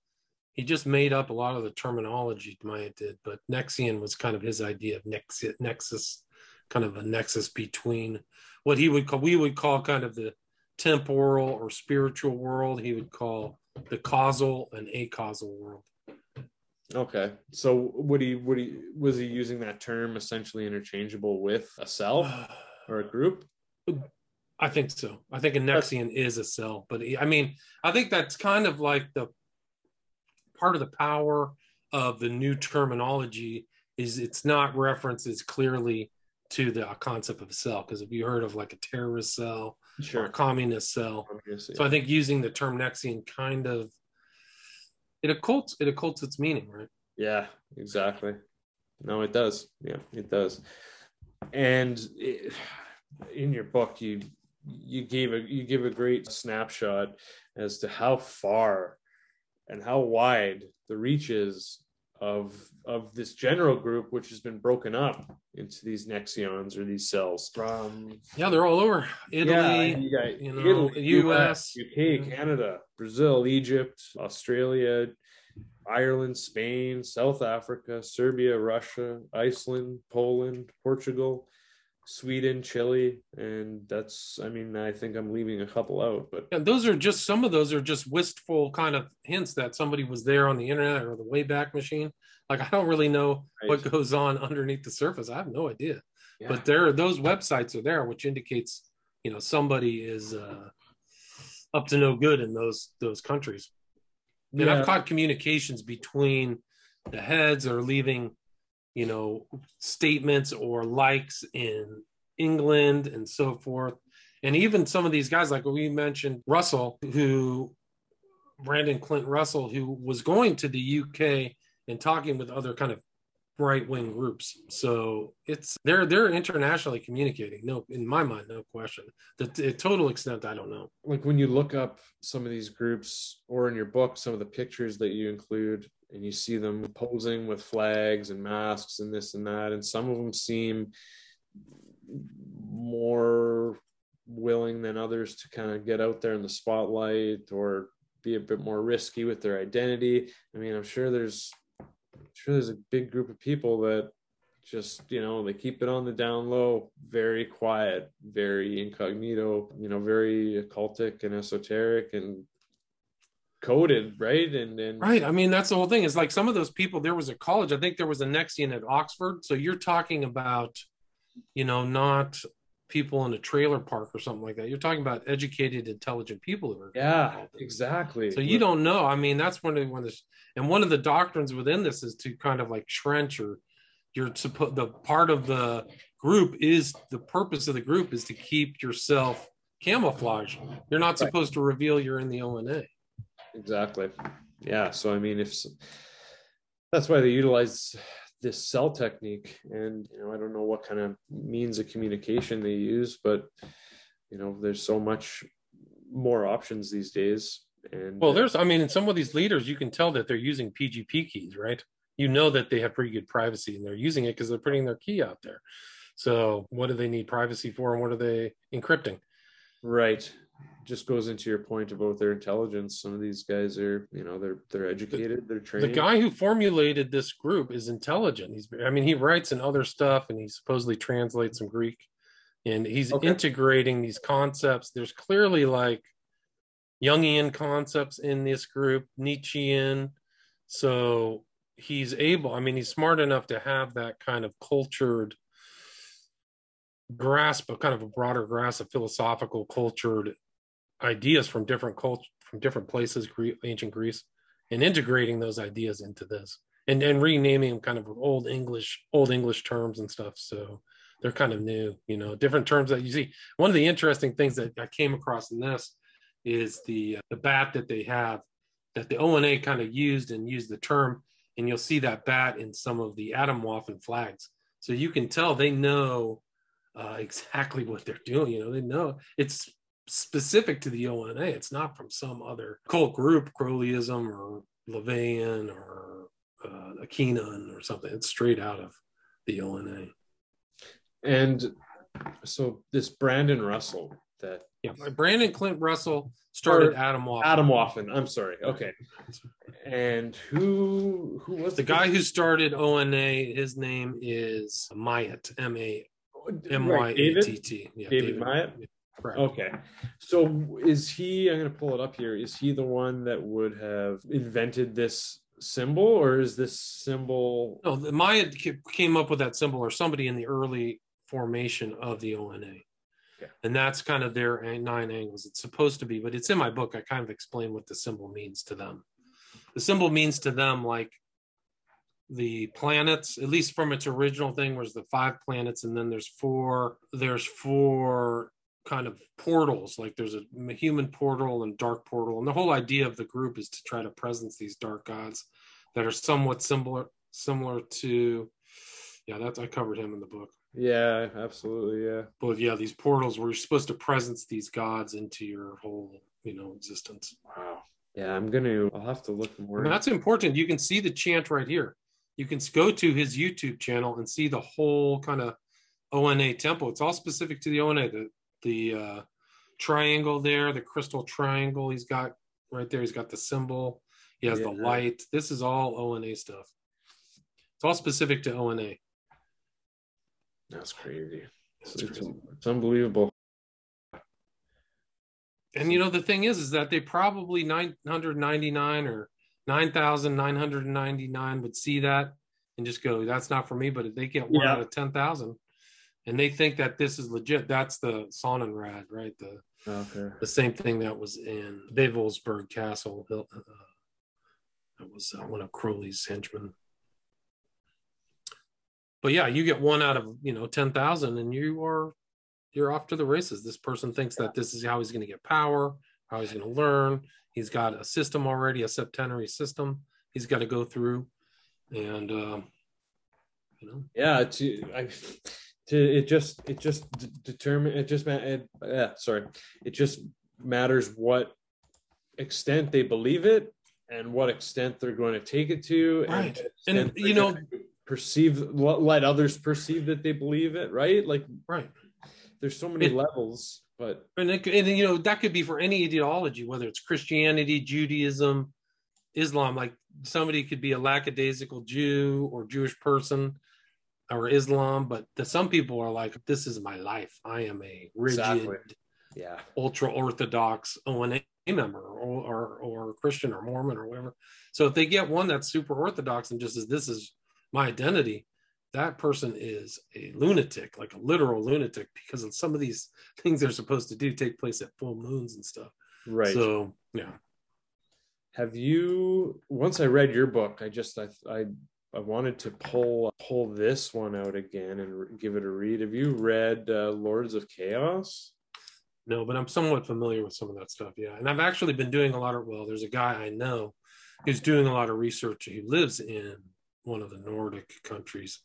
he just made up a lot of the terminology Myatt did, but Nexion was kind of his idea of nexus, nexus, kind of a nexus between what he would call we would call kind of the temporal or spiritual world. He would call the causal and acausal world. okay so would he would he was he using that term essentially interchangeable with a cell or a group I think so. I think a Nexion is a cell, but he- I mean, I think that's kind of like the part of the power of the new terminology is it's not referenced as clearly to the concept of a cell. Because if you heard of like a terrorist cell or communist cell, Obviously. so I think using the term Nexion kind of it occults it occults its meaning, right? Yeah, exactly. No, it does. Yeah, it does. And it, in your book, you you gave a you give a great snapshot as to how far and how wide the reach is of of this general group, which has been broken up into these nexions or these cells from Yeah, they're all over Italy. yeah, you got you know, Italy, US, UK, yeah. Canada, Brazil, Egypt, Australia, Ireland, Spain, South Africa, Serbia, Russia, Iceland, Poland, Portugal, Sweden, Chile, and that's I mean I think I'm leaving a couple out, but And those are just some of those are just wistful kind of hints that somebody was there on the internet or the Wayback Machine. Like I don't really know what goes on underneath the surface. I have no idea. yeah. But there, those websites are there, which indicates you know somebody is uh, up to no good in those those countries. And Yeah. I've caught communications between the heads or leaving, you know, statements or likes in England and so forth. And even some of these guys, like we mentioned, Russell, who Brandon Clint Russell, who was going to the UK and talking with other kind of right wing groups. So it's they're they're internationally communicating. No, in my mind, no question. The, the total extent, I don't know. like when you look up some of these groups or in your book some of the pictures that you include and you see them posing with flags and masks and this and that and some of them seem more willing than others to kind of get out there in the spotlight or be a bit more risky with their identity. I mean i'm sure there's I'm sure there's a big group of people that just you know they keep it on the down low very quiet very incognito you know very occultic and esoteric and coded right and and Right. I mean, that's the whole thing. It's like some of those people, there was a college, I think there was a Nexion at Oxford. So you're talking about, you know, not people in a trailer park or something like that. You're talking about educated, intelligent people who are yeah involved in it. exactly So you don't know. I mean, that's one of one of the, and one of the doctrines within this is to kind of like trench or you're supposed the part of the group is the purpose of the group is to keep yourself camouflage. You're not Right. supposed to reveal you're in the ONA. Exactly yeah so i mean if that's why they utilize this cell technique and you know i don't know what kind of means of communication they use but you know there's so much more options these days and Well, uh, there's, I mean, in some of these leaders, you can tell that they're using PGP keys, right? You know that they have pretty good privacy and they're using it because they're putting their key out there. So, what do they need privacy for and what are they encrypting? right just goes into your point about their intelligence some of these guys are you know they're they're educated they're trained The guy who formulated this group is intelligent. He's, I mean, he writes in other stuff and he supposedly translates some Greek and he's Okay. integrating these concepts. There's clearly like Jungian concepts in this group, Nietzschean. So he's able, I mean, he's smart enough to have that kind of cultured grasp, a kind of a broader grasp of philosophical, cultured ideas from different culture, from different places, ancient Greece, and integrating those ideas into this and, and renaming them kind of old English, old English terms and stuff. So they're kind of new, you know, different terms that you see. One of the interesting things that I came across in this is the uh, the bat that they have that the ONA kind of used and used the term, and you'll see that bat in some of the Atomwaffen flags. So you can tell they know uh, exactly what they're doing. You know, they know it's specific to the ONA. It's not from some other cult group, Crowleyism or LaVeyan or uh, Aquinan or something. It's straight out of the ONA. And so this Brandon Russell that yeah, Brandon Clint Russell started Adam Waffen. Atomwaffen. Atomwaffen. I'm sorry. Okay. And who who was the, the guy who started ONA? His name is Myatt. M A M Y A T T. David, David Myatt. Correct. Okay. So is he, I'm going to pull it up here. Is he the one that would have invented this symbol or is this symbol? No, the Myatt came up with that symbol or somebody in the early formation of the ONA. Okay. And that's kind of their nine angles. It's supposed to be, but it's in my book. I kind of explain what the symbol means to them. The symbol means to them like the planets, at least from its original thing, was the five planets, and then there's four. There's four kind of portals like there's a human portal and dark portal and the whole idea of the group is to try to presence these dark gods that are somewhat similar similar to yeah that's i covered him in the book. Yeah absolutely yeah. But yeah these portals where you're supposed to presence these gods into your whole you know existence. Wow. Yeah i'm gonna i'll have to look more and that's important. You can see the chant right here. You can go to his youtube channel and see the whole kind of ona temple. It's all specific to the ona the the uh, triangle there, the crystal triangle he's got right there. He's got the symbol. He has yeah. the light. This is all ONA stuff. It's all specific to ONA. That's crazy. It's, it's, it's unbelievable. And you know the thing is, is that they probably 999 or 9,999 would see that and just go, "That's not for me." But if they get one yeah. out of 10,000, and they think that this is legit. That's the Sonnenrad, right? The okay. the same thing that was in Wewelsburg Castle. Uh, that was uh, one of Crowley's henchmen. But yeah, you get one out of you know ten thousand, and you are you're off to the races. This person thinks that this is how he's going to get power, how he's going to learn. He's got a system already, a septenary system. He's got to go through, and uh, you know, yeah. To I to it just it just d- determine it just it, yeah sorry. It just matters what extent they believe it and what extent they're going to take it to right. and, and you know perceive let others perceive that they believe it right? Like right. there's so many it, levels but and, it, and you know that could be for any ideology whether it's christianity judaism islam like somebody could be a lackadaisical jew or jewish person or Islam, but the, some people are like, this is my life. I am a rigid, exactly. yeah, ultra orthodox ONA member or, or, or Christian or Mormon or whatever. So if they get one that's super orthodox and just says, this is my identity, that person is a lunatic, like a literal lunatic, because of some of these things they're supposed to do take place at full moons and stuff. Right. So yeah. Have you? Once I read your book, I just I I I wanted to pull pull this one out again and re- give it a read. Have you read uh, Lords of Chaos? No, but I'm somewhat familiar with some of that stuff. Yeah, and I've actually been doing a lot of. Well, there's a guy I know who's doing a lot of research. He lives in one of the Nordic countries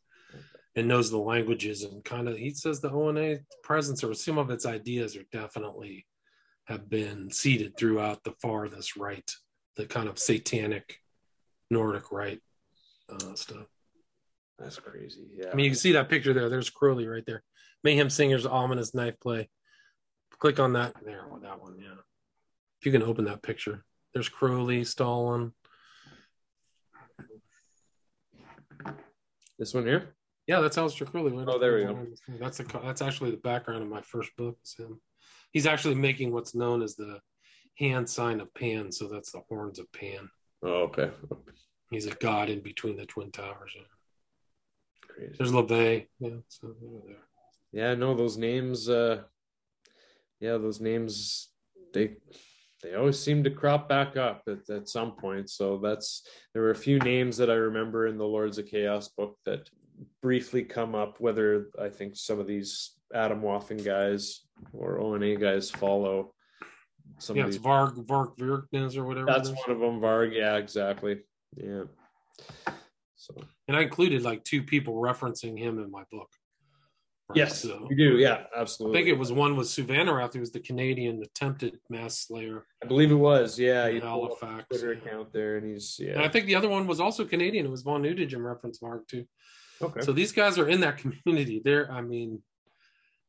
and knows the languages and kind of. He says the ONA presence or some of its ideas are definitely have been seeded throughout the farthest right, the kind of satanic Nordic right uh, stuff. That's crazy. Yeah. I mean, you can see that picture there. There's Crowley right there. Mayhem Singers, ominous knife play. Click on that there. Oh, that one. Yeah. If you can open that picture, there's Crowley, Stalin. This one here. Yeah, that's Aleister Crowley. Oh, there we go. That's a, that's actually the background of my first book. Is him. He's actually making what's known as the hand sign of Pan, so that's the horns of Pan. Oh, okay. He's a god in between the twin towers. Yeah. Crazy. There's LaVey. Yeah, so there. Yeah, no, those names. uh Yeah, those names. They they always seem to crop back up at, at some point. So that's there were a few names that I remember in the Lords of Chaos book that briefly come up. Whether I think some of these Adam Waffen guys or ONA guys follow. Some Yeah, of it's. Varg Varg Vikernes or whatever. That's one of them. Varg. Yeah, exactly. Yeah. So And I included like two people referencing him in my book. Right, yes, so- we do. Yeah, absolutely. I think it was one was Souvannarath, who was the Canadian attempted mass slayer I believe it was. Yeah, you pulled up the Halifax. Twitter yeah. account there, and he's yeah. And I think the other one was also Canadian. It was Von Neutegem reference Mark too. okay. So these guys are in that community. They're, I mean,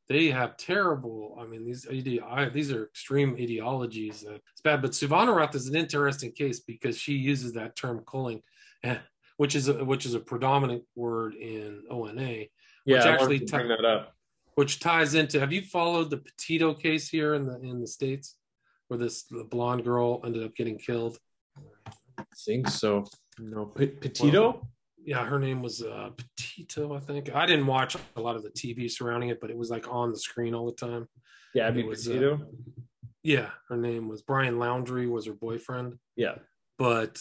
they have terrible. I mean, these these are extreme ideologies. That it's bad. But Souvannarath is an interesting case because she uses that term culling, eh, which is a, which is a predominant word in ONA, yeah, which actually bring that up. which ties into. Have you followed the Petito case here in the in the states, where this the blonde girl ended up getting killed? I think so. No, P- Petito. Yeah, her name was uh, Petito, I think. I didn't watch a lot of the TV surrounding it, but it was like on the screen all the time. yeah, it was, Petito. Yeah, her name was Brian Laundrie was her boyfriend, yeah. but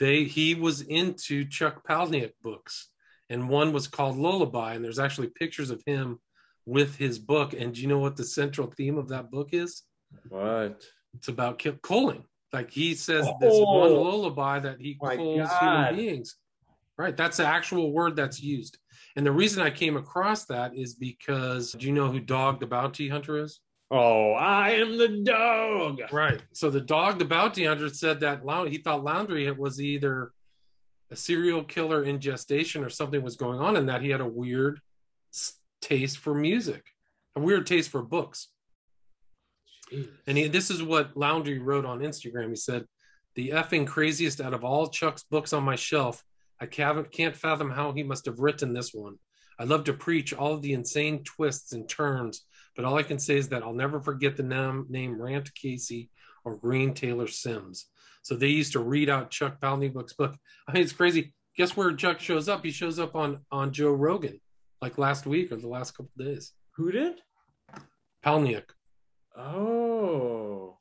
they he was into Chuck Palahniuk books, and one was called Lullaby, and there's actually pictures of him with his book. And do you know what the central theme of that book is? What? It's about ki- culling. Like he says this one Oh. lullaby that he God. human beings. Right. That's the actual word that's used. And the reason I came across that is because do you know who Dog the Bounty Hunter is? Oh, I am the dog. Right. So the dog the bounty hunter said that he thought Laundrie was either a serial killer in gestation or something was going on, and that he had a weird taste for music, a weird taste for books. And he, this is what Laundrie wrote on Instagram. He said, "The effing craziest out of all Chuck's books on my shelf. I can't, can't fathom how he must have written this one. I love to preach all of the insane twists and turns, but all I can say is that I'll never forget the name, name Rant Casey or Green Taylor Simms. So they used to read out Chuck Palahniuk's book. I mean, it's crazy. Guess where Chuck shows up? He shows up on on Joe Rogan, like last week or the last couple of days. Who did? Palahniuk. Oh,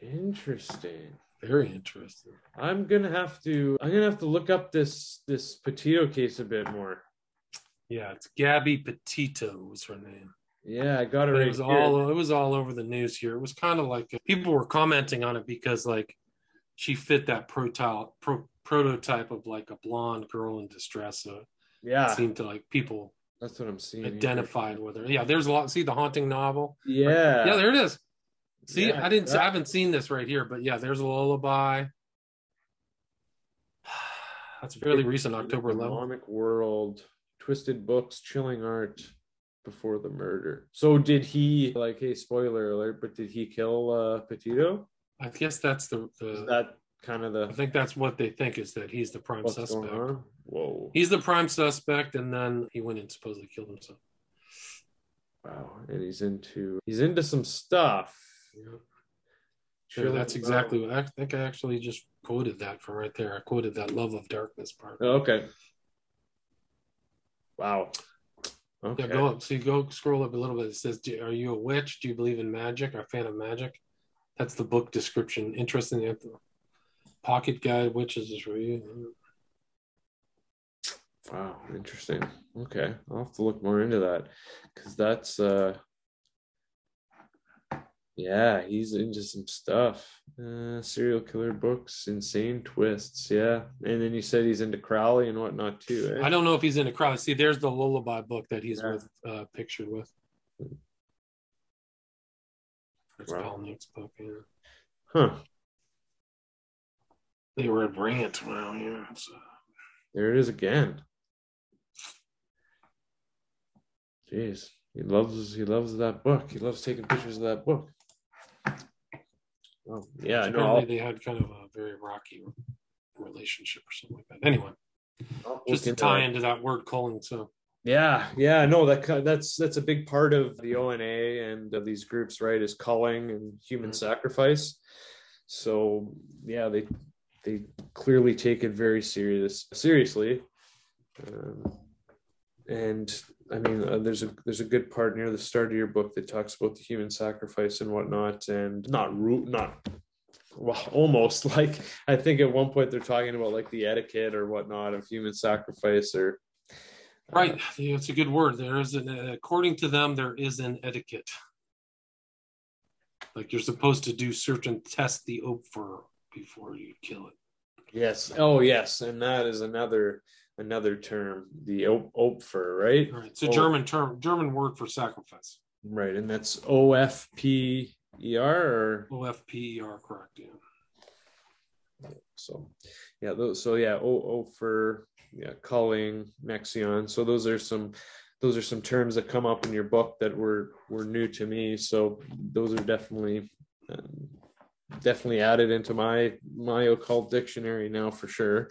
interesting. Very interesting. I'm gonna have to. I'm gonna have to look up this this Petito case a bit more. Yeah, it's Gabby Petito was her name. Yeah, I got it But right it was here. all it was all over the news here. It was kind of like people were commenting on it because like she fit that prototype pro, prototype of like a blonde girl in distress. So it yeah, seemed to like people that's what I'm seeing. here. identified with her. Yeah, there's a lot. See the haunting novel. Yeah, Yeah, there it is. See, Yeah, I didn't. that- I haven't seen this right here, but yeah, there's a lullaby. That's fairly recent, October 11th. Demonic World, Twisted Books, Chilling Art, Before the Murder. So did he like? Hey, spoiler alert! But did he kill uh, Petito? I guess that's the. Is that kind of the. I think that's what they think is that he's the prime suspect. Whoa! He's the prime suspect, and then he went and supposedly killed himself. Wow, and he's into he's into some stuff. Sure, that's exactly what I think. I actually just quoted that from right there. I quoted that love of darkness part. Okay. Wow. Okay. Yeah, go up. So you go scroll up a little bit. It says, Do, "Are you a witch? Do you believe in magic? Are a fan of magic?" That's the book description. Interesting. The pocket guide, witches is for you. Wow, interesting. Okay, I'll have to look more into that because that's uh, yeah, he's into some stuff. Uh, serial killer books, insane twists. Yeah, and then you said he's into Crowley and whatnot too. I don't know if he's in a crowd. See, there's the lullaby book that he's Yeah. with, uh, pictured with. That's Wow. Palahniuk's book. Yeah. Huh? They were at Rant. Wow, yeah. Uh, There it is again. Jeez, he loves he loves that book. He loves taking pictures of that book. Oh yeah, no, apparently I'll, they had kind of a very rocky relationship or something like that. Anyway, I'll just to tie that. into that word culling. So Yeah, yeah, no, that that's that's a big part of the ONA and of these groups, right? Is culling and human mm-hmm. sacrifice. So yeah, they they clearly take it very serious seriously. Um, and I mean, uh, there's a there's a good part near the start of your book that talks about the human sacrifice and whatnot, and not root not well, almost like I think at one point they're talking about like the etiquette or whatnot of human sacrifice or Right. It's a good word. There is an, according to them, there is an etiquette. Like you're supposed to do certain test the Opfer before you kill it. Yes. Oh, yes. And that is another another term, the Opfer, right? Right. It's a German term, German word for sacrifice. Right, and that's O F P E R or O F P E R, correct? Yeah. So, yeah, those. So yeah, O O for yeah, culling, Nexion. So those are some those are some terms that come up in your book that were were new to me. So those are definitely um, definitely added into my my occult dictionary now for sure.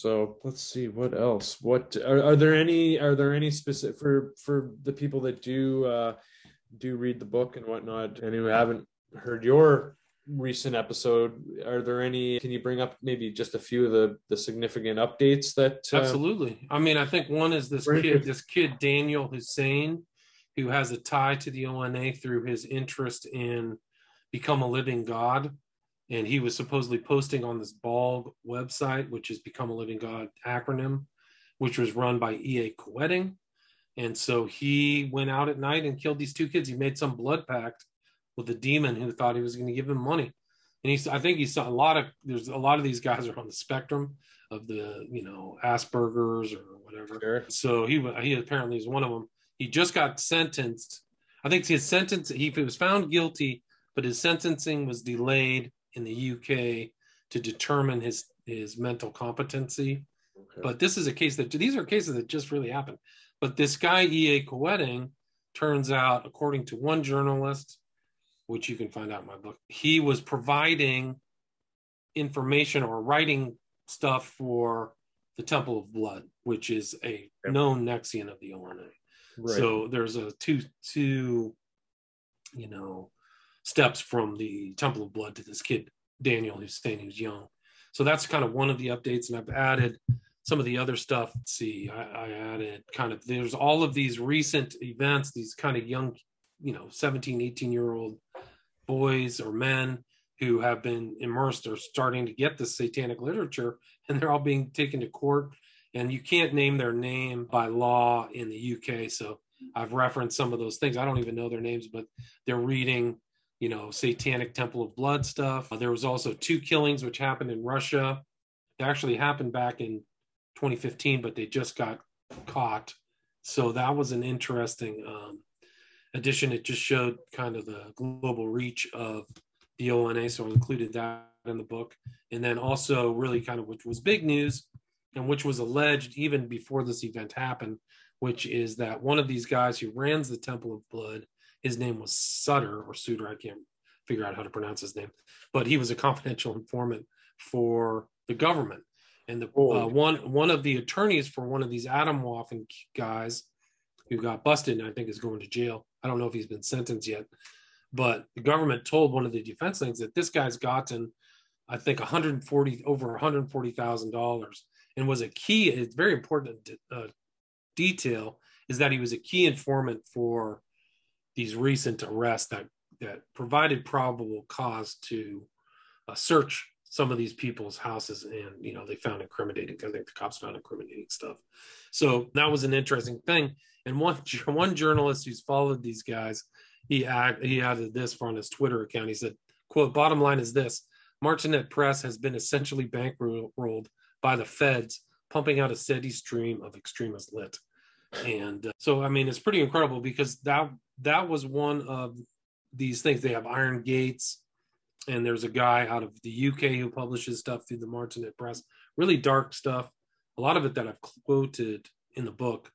So let's see what else. What are, are there any are there any specific for for the people that do uh, do read the book and whatnot and who haven't heard your recent episode are there any can you bring up maybe just a few of the the significant updates that uh, absolutely. I mean i think one is this kid this kid Danyal Hussein who has a tie to the ona through his interest in become a living god and he was supposedly posting on this BALG website which has become a living god acronym which was run by ea Koetting. and so he went out at night and killed these two kids he made some blood pact with a demon who thought he was going to give him money. And he's, I think he saw a lot of, there's a lot of these guys are on the spectrum of the, you know, Asperger's or whatever. Sure. So he, he apparently is one of them. He just got sentenced. I think his sentence, he was found guilty, but his sentencing was delayed in the UK to determine his, his mental competency. Okay. But this is a case that these are cases that just really happened. But this guy, E.A. Koetting, turns out, according to one journalist, which you can find out in my book, he was providing information or writing stuff for the Temple of Blood, which is a yep. known Nexion of the ONA. Right. So there's a two two, you know, steps from the Temple of Blood to this kid Daniel who's saying he's young. So that's kind of one of the updates, and I've added some of the other stuff. Let's see, I, I added kind of there's all of these recent events, these kind of young, you know, 17, 18 year old boys or men who have been immersed or starting to get this satanic literature and they're all being taken to court and you can't name their name by law in the UK so I've referenced some of those things I don't even know their names but they're reading you know satanic temple of blood stuff there was also two killings which happened in Russia they actually happened back in 2015 but they just got caught so that was an interesting um, addition, it just showed kind of the global reach of the ONA. So I included that in the book. And then also, really kind of which was big news and which was alleged even before this event happened, which is that one of these guys who runs the Temple of Blood, his name was Sutter or Suter, I can't figure out how to pronounce his name, but he was a confidential informant for the government. And the uh, one one of the attorneys for one of these Atomwaffen guys who got busted and I think is going to jail I don't know if he's been sentenced yet, but the government told one of the defense things that this guy's gotten, I think, 140 over 140 thousand dollars, and was a key. It's very important uh, detail is that he was a key informant for these recent arrests that that provided probable cause to uh, search some of these people's houses and you know they found incriminating i think the cops found incriminating stuff so that was an interesting thing and one one journalist who's followed these guys, he add, he added this on his Twitter account. He said, "quote Bottom line is this: Martinet Press has been essentially bankrolled by the feds, pumping out a steady stream of extremist lit." And uh, so, I mean, it's pretty incredible because that that was one of these things. They have Iron Gates, and there's a guy out of the UK who publishes stuff through the Martinet Press. Really dark stuff. A lot of it that I've quoted in the book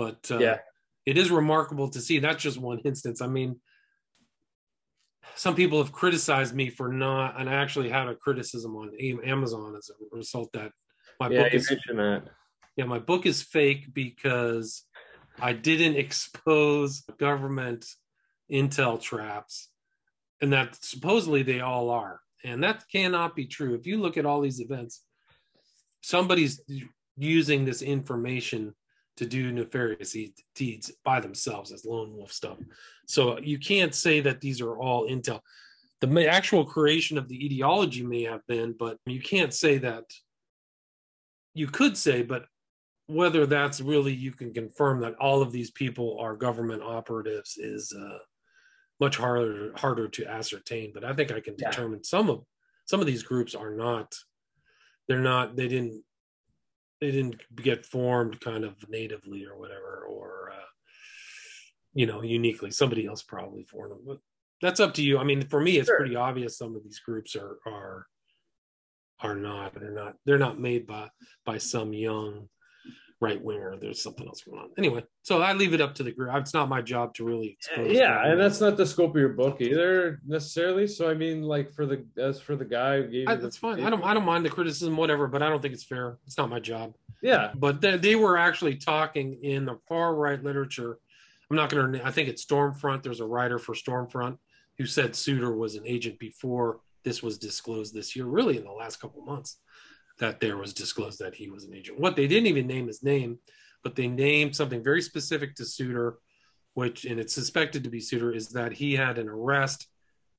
but uh, yeah, it is remarkable to see. That's just one instance. I mean, some people have criticized me for not, and I actually had a criticism on Amazon as a result that my yeah, book is that. Yeah, my book is fake because I didn't expose government intel traps, and that supposedly they all are. And that cannot be true. If you look at all these events, somebody's using this information to do nefarious deeds by themselves as lone wolf stuff. So you can't say that these are all intel. The actual creation of the ideology may have been, but you can't say that. You could say, but whether that's really you can confirm that all of these people are government operatives is uh, much harder harder to ascertain. But I think I can yeah. determine some of some of these groups are not. They're not. They didn't. They didn't get formed kind of natively or whatever, or uh, you know, uniquely. Somebody else probably formed them. But that's up to you. I mean, for me, it's sure. pretty obvious. Some of these groups are are are not. They're not. They're not made by by some young right winger. There's something else going on. Anyway, so I leave it up to the group. It's not my job to really expose. Yeah, and that's not the scope of your book either necessarily. So I mean, like for the as for the guy, I, that's fine. I don't I don't mind the criticism, whatever, but I don't think it's fair. It's not my job. Yeah, but they, they were actually talking in the far right literature. I'm not going to. I think it's Stormfront. There's a writer for Stormfront who said Suitor was an agent before this was disclosed this year, really in the last couple months that there was disclosed that he was an agent. What they didn't even name his name, but they named something very specific to Suitor, which and it's suspected to be Suitor, is that he had an arrest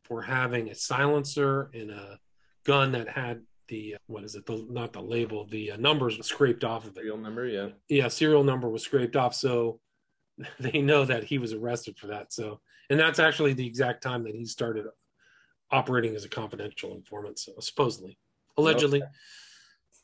for having a silencer and a gun that had the what is it? The, not the label, the uh, numbers scraped off of it. Serial number, yeah, yeah, serial number was scraped off. So they know that he was arrested for that. So, and that's actually the exact time that he started operating as a confidential informant. So supposedly, allegedly. Okay.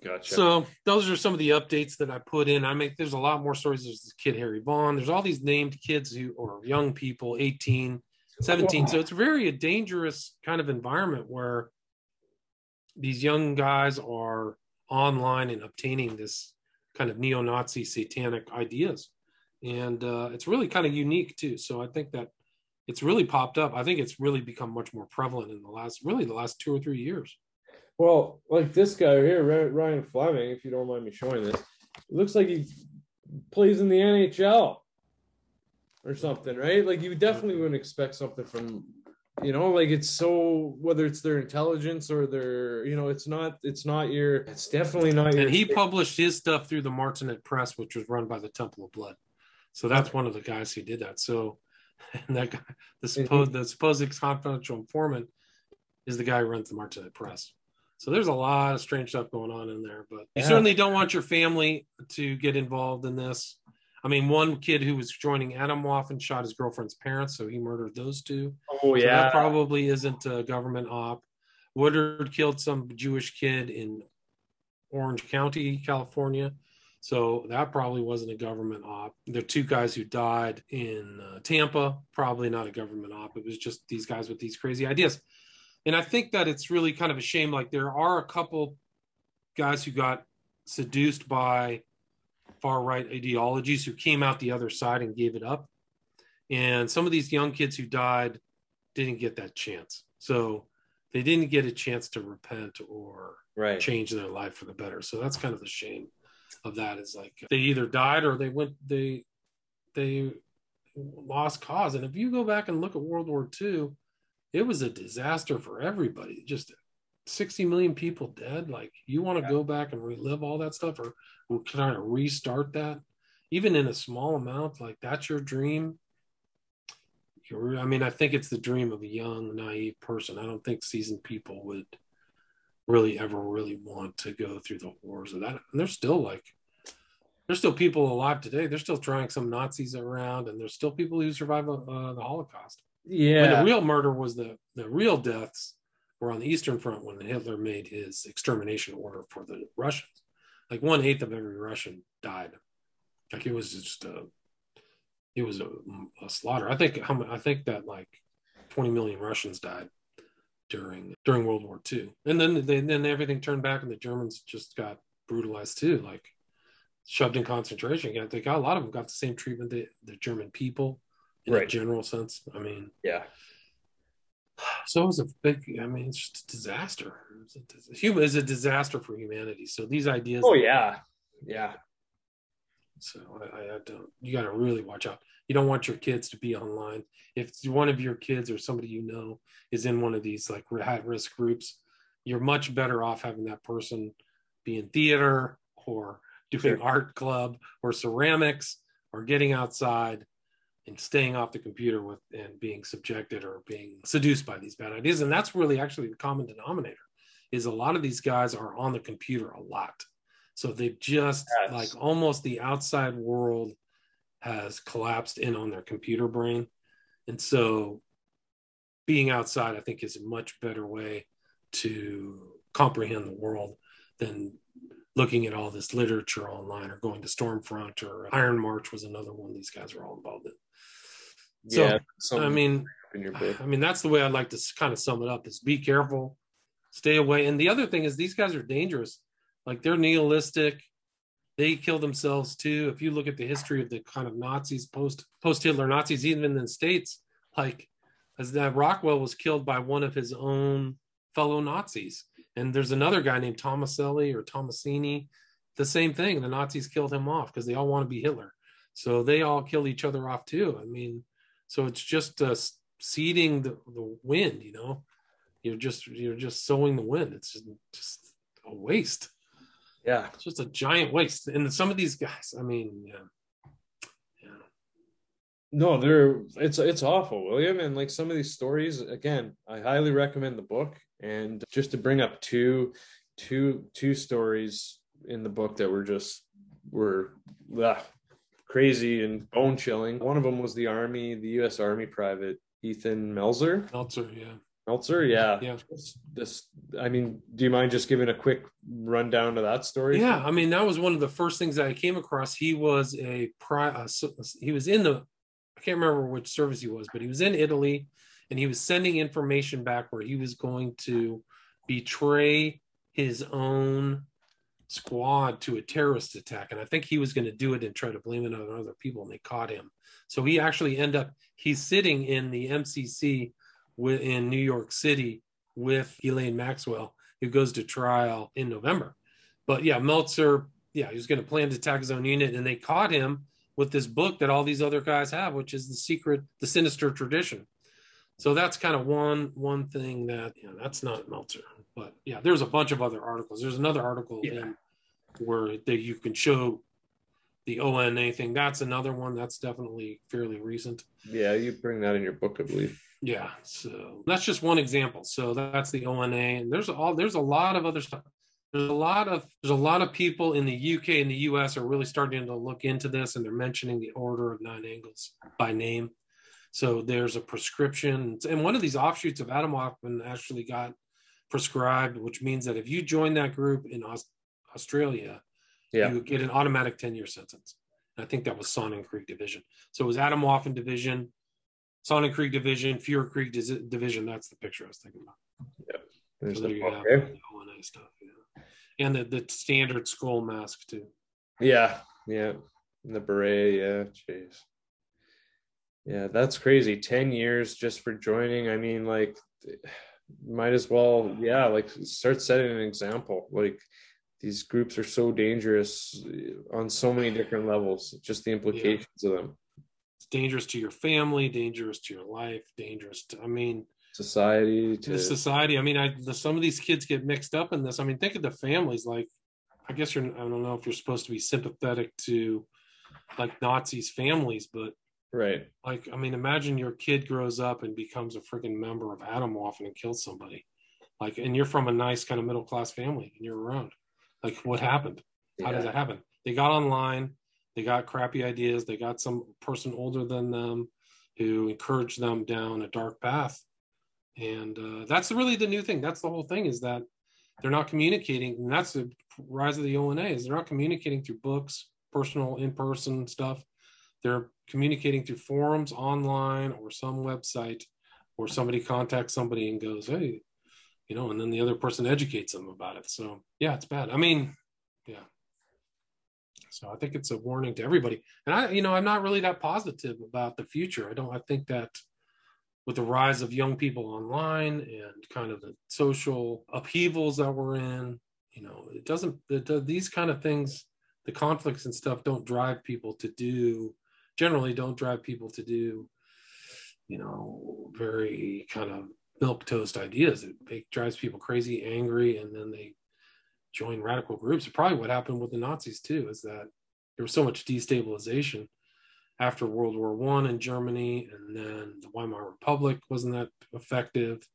Gotcha. So those are some of the updates that I put in. I make there's a lot more stories. There's this kid Harry Vaughan. There's all these named kids who or young people, 18, 17. So it's very a dangerous kind of environment where these young guys are online and obtaining this kind of neo-Nazi satanic ideas. And uh, it's really kind of unique too. So I think that it's really popped up. I think it's really become much more prevalent in the last, really the last two or three years. Well, like this guy here, Ryan Fleming, if you don't mind me showing this, it looks like he plays in the NHL or something, right? Like you definitely wouldn't expect something from, you know, like it's so whether it's their intelligence or their, you know, it's not, it's not your, it's definitely not your. And he published his stuff through the Martinet Press, which was run by the Temple of Blood. So that's one of the guys who did that. So and that guy, the supposed, the supposed confidential informant, is the guy who runs the Martinet Press. So there's a lot of strange stuff going on in there, but you certainly don't want your family to get involved in this. I mean, one kid who was joining Atomwaffen shot his girlfriend's parents, so he murdered those two. Oh yeah, so that probably isn't a government op. Woodward killed some Jewish kid in Orange County, California, so that probably wasn't a government op. The two guys who died in uh, Tampa, probably not a government op. It was just these guys with these crazy ideas and I think that it's really kind of a shame. Like there are a couple guys who got seduced by far right ideologies who came out the other side and gave it up. And some of these young kids who died didn't get that chance. So they didn't get a chance to repent or right. change their life for the better. So that's kind of the shame of that is like they either died or they went they they lost cause. And if you go back and look at World War II, it was a disaster for everybody. Just 60 million people dead. Like, you want to yeah. go back and relive all that stuff or, or kind of restart that, even in a small amount? Like, that's your dream. You're, I mean, I think it's the dream of a young, naive person. I don't think seasoned people would really ever really want to go through the horrors of that. And there's still like, there's still people alive today. They're still trying some Nazis around, and there's still people who survive uh, the Holocaust. Yeah. the real murder was the the real deaths were on the Eastern Front when Hitler made his extermination order for the Russians. Like one eighth of every Russian died. Like it was just a, it was a, a slaughter. I think how I think that like 20 million Russians died during during World War II, and then they, then everything turned back, and the Germans just got brutalized too, like shoved in concentration camp. They got a lot of them got the same treatment that the German people in right. a general sense. I mean, yeah. So it was a big. I mean, it's just a disaster. It's a, human is a disaster for humanity. So these ideas. Oh yeah, yeah. So I, I don't. You got to really watch out. You don't want your kids to be online. If one of your kids or somebody you know is in one of these like high risk groups, you're much better off having that person be in theater or doing sure. art club or ceramics or getting outside and staying off the computer with and being subjected or being seduced by these bad ideas and that's really actually the common denominator is a lot of these guys are on the computer a lot so they've just yes. like almost the outside world has collapsed in on their computer brain and so being outside i think is a much better way to comprehend the world than looking at all this literature online or going to Stormfront or Iron March was another one these guys were all involved in. So, yeah, I mean, I mean, that's the way I'd like to kind of sum it up is be careful, stay away. And the other thing is these guys are dangerous. Like they're nihilistic. They kill themselves too. If you look at the history of the kind of Nazis, post post Hitler Nazis, even in the States, like as that Rockwell was killed by one of his own fellow Nazis. And there's another guy named Tomaselli or Tomasini. The same thing. The Nazis killed him off because they all want to be Hitler. So they all kill each other off too. I mean, so it's just uh, seeding the, the wind, you know. You're just you're just sowing the wind. It's just, just a waste. Yeah, it's just a giant waste. And some of these guys, I mean, yeah, yeah. No, they're it's it's awful, William. And like some of these stories, again, I highly recommend the book. And just to bring up two, two, two stories in the book that were just were ugh, crazy and bone chilling. One of them was the Army, the U.S. Army private Ethan Melzer. Melzer, yeah. Melzer, yeah. Yeah. This, I mean, do you mind just giving a quick rundown of that story? Yeah, I mean, that was one of the first things that I came across. He was a pri- uh, he was in the, I can't remember which service he was, but he was in Italy and he was sending information back where he was going to betray his own squad to a terrorist attack and i think he was going to do it and try to blame it on other people and they caught him. So he actually end up he's sitting in the mcc in new york city with Ghislaine Maxwell who goes to trial in november. But yeah melzer yeah he was going to plan to attack his own unit and they caught him with this book that all these other guys have which is the secret the sinister tradition. So that's kind of one one thing that you know, that's not Melzer. But yeah, there's a bunch of other articles. There's another article yeah. where that you can show the ONA thing. That's another one that's definitely fairly recent. Yeah, you bring that in your book, I believe. Yeah, so that's just one example. So that's the ONA, and there's all there's a lot of other stuff. There's a lot of there's a lot of people in the UK and the US are really starting to look into this, and they're mentioning the Order of Nine Angles by name. So there's a prescription, and one of these offshoots of Adam Atomwaffen actually got prescribed, which means that if you join that group in Australia, yeah. you get an automatic 10 year sentence. And I think that was Sonnenkriegs Division. So it was Atomwaffen Division, Sonnenkriegs Division, Feuerkrieg Division. That's the picture I was thinking about. Yeah. There's so there the, you have the stuff. Yeah. And the, the standard skull mask, too. Yeah. Yeah. And the beret. Yeah. Jeez. Yeah, that's crazy. 10 years just for joining. I mean, like, might as well, yeah, like start setting an example. Like, these groups are so dangerous on so many different levels, just the implications yeah. of them. It's dangerous to your family, dangerous to your life, dangerous to, I mean, society, to society. I mean, I, the, some of these kids get mixed up in this. I mean, think of the families. Like, I guess you're, I don't know if you're supposed to be sympathetic to like Nazis' families, but Right. Like, I mean, imagine your kid grows up and becomes a freaking member of Atomwaffen and kills somebody. Like, and you're from a nice kind of middle class family and you're around. Like, what happened? How yeah. does that happen? They got online, they got crappy ideas, they got some person older than them who encouraged them down a dark path. And uh, that's really the new thing. That's the whole thing is that they're not communicating. And that's the rise of the ONA is they're not communicating through books, personal, in-person stuff they're communicating through forums online or some website or somebody contacts somebody and goes, hey, you know, and then the other person educates them about it. So yeah, it's bad. I mean, yeah. So I think it's a warning to everybody. And I, you know, I'm not really that positive about the future. I don't, I think that with the rise of young people online and kind of the social upheavals that we're in, you know, it doesn't, it, these kind of things the conflicts and stuff don't drive people to do generally don't drive people to do you know very kind of milk toast ideas. It, it drives people crazy angry and then they join radical groups. Probably what happened with the nazis too is that there was so much destabilization after world war one in germany and then the weimar republic wasn't that effective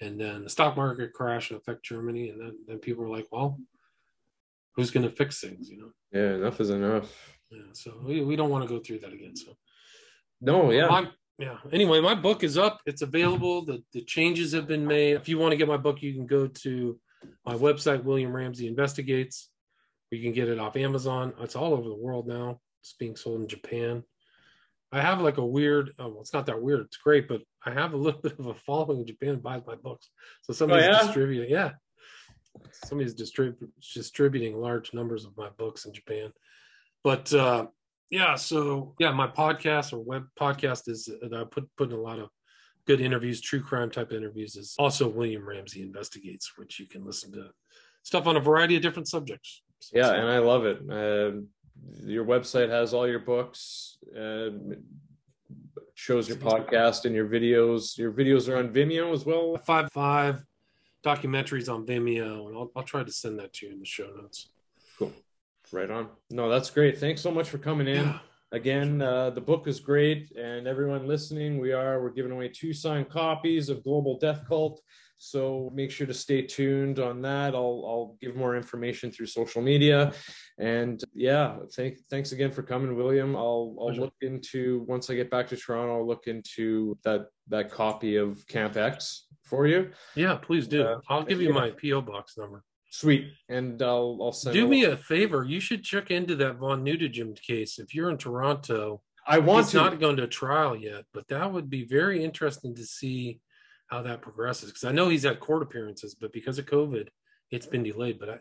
and then the stock market crash and affect germany and then, then people were like well who's going to fix things you know? Yeah enough is enough yeah so we, we don't want to go through that again so. No yeah. My, yeah anyway my book is up. It's available. The, the changes have been made. If you want to get my book you can go to my website william ramsey investigates. You can get it off amazon. It's all over the world now. It's being sold in japan. I have like a weird oh, well, it's not that weird. It's great but i have a little bit of a following in japan buys my books. So somebody's oh, yeah? distributing yeah. Somebody's distrib- distributing large numbers of my books in japan but uh yeah so yeah my podcast or web podcast is i put putting a lot of good interviews true crime type interviews is also william ramsey investigates which you can listen to stuff on a variety of different subjects. Yeah so. and i love it. Uh, your website has all your books uh, shows your podcast and your videos. Your videos are on vimeo as well? Five five documentaries on vimeo and I'll, I'll try to send that to you in the show notes Right on. No, that's great. Thanks so much for coming in. Yeah. Again, uh, the book is great, and everyone listening, we are we're giving away two signed copies of Global Death Cult. So make sure to stay tuned on that. I'll I'll give more information through social media, and yeah, thank thanks again for coming, William. I'll I'll look into once I get back to Toronto. I'll look into that that copy of Camp X for you. Yeah, please do. Uh, I'll give you my PO box number. Sweet, and I'll I'll send. Do me a favor. You should check into that von Neutegem case. If you're in Toronto, I want it's to. not going to trial yet, but that would be very interesting to see how that progresses. Because I know he's had court appearances, but because of COVID, it's been delayed. But I,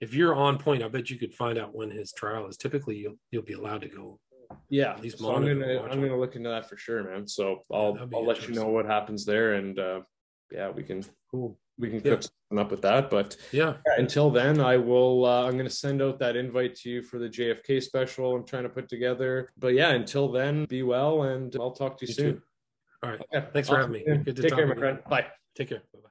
if you're on point, I bet you could find out when his trial is. Typically, you'll you'll be allowed to go. Yeah, at least so I'm gonna I'm gonna look into that for sure, man. So I'll I'll let you know what happens there, and uh, yeah, we can cool we can cook something up with that. But yeah, until then, I will. Uh, I'm going to send out that invite to you for the JFK special I'm trying to put together. But yeah, until then, be well, and I'll talk to you, you soon. Too. All right. Okay. Thanks awesome. for having me. Good to Take care, my friend. Bye. Take care. Bye.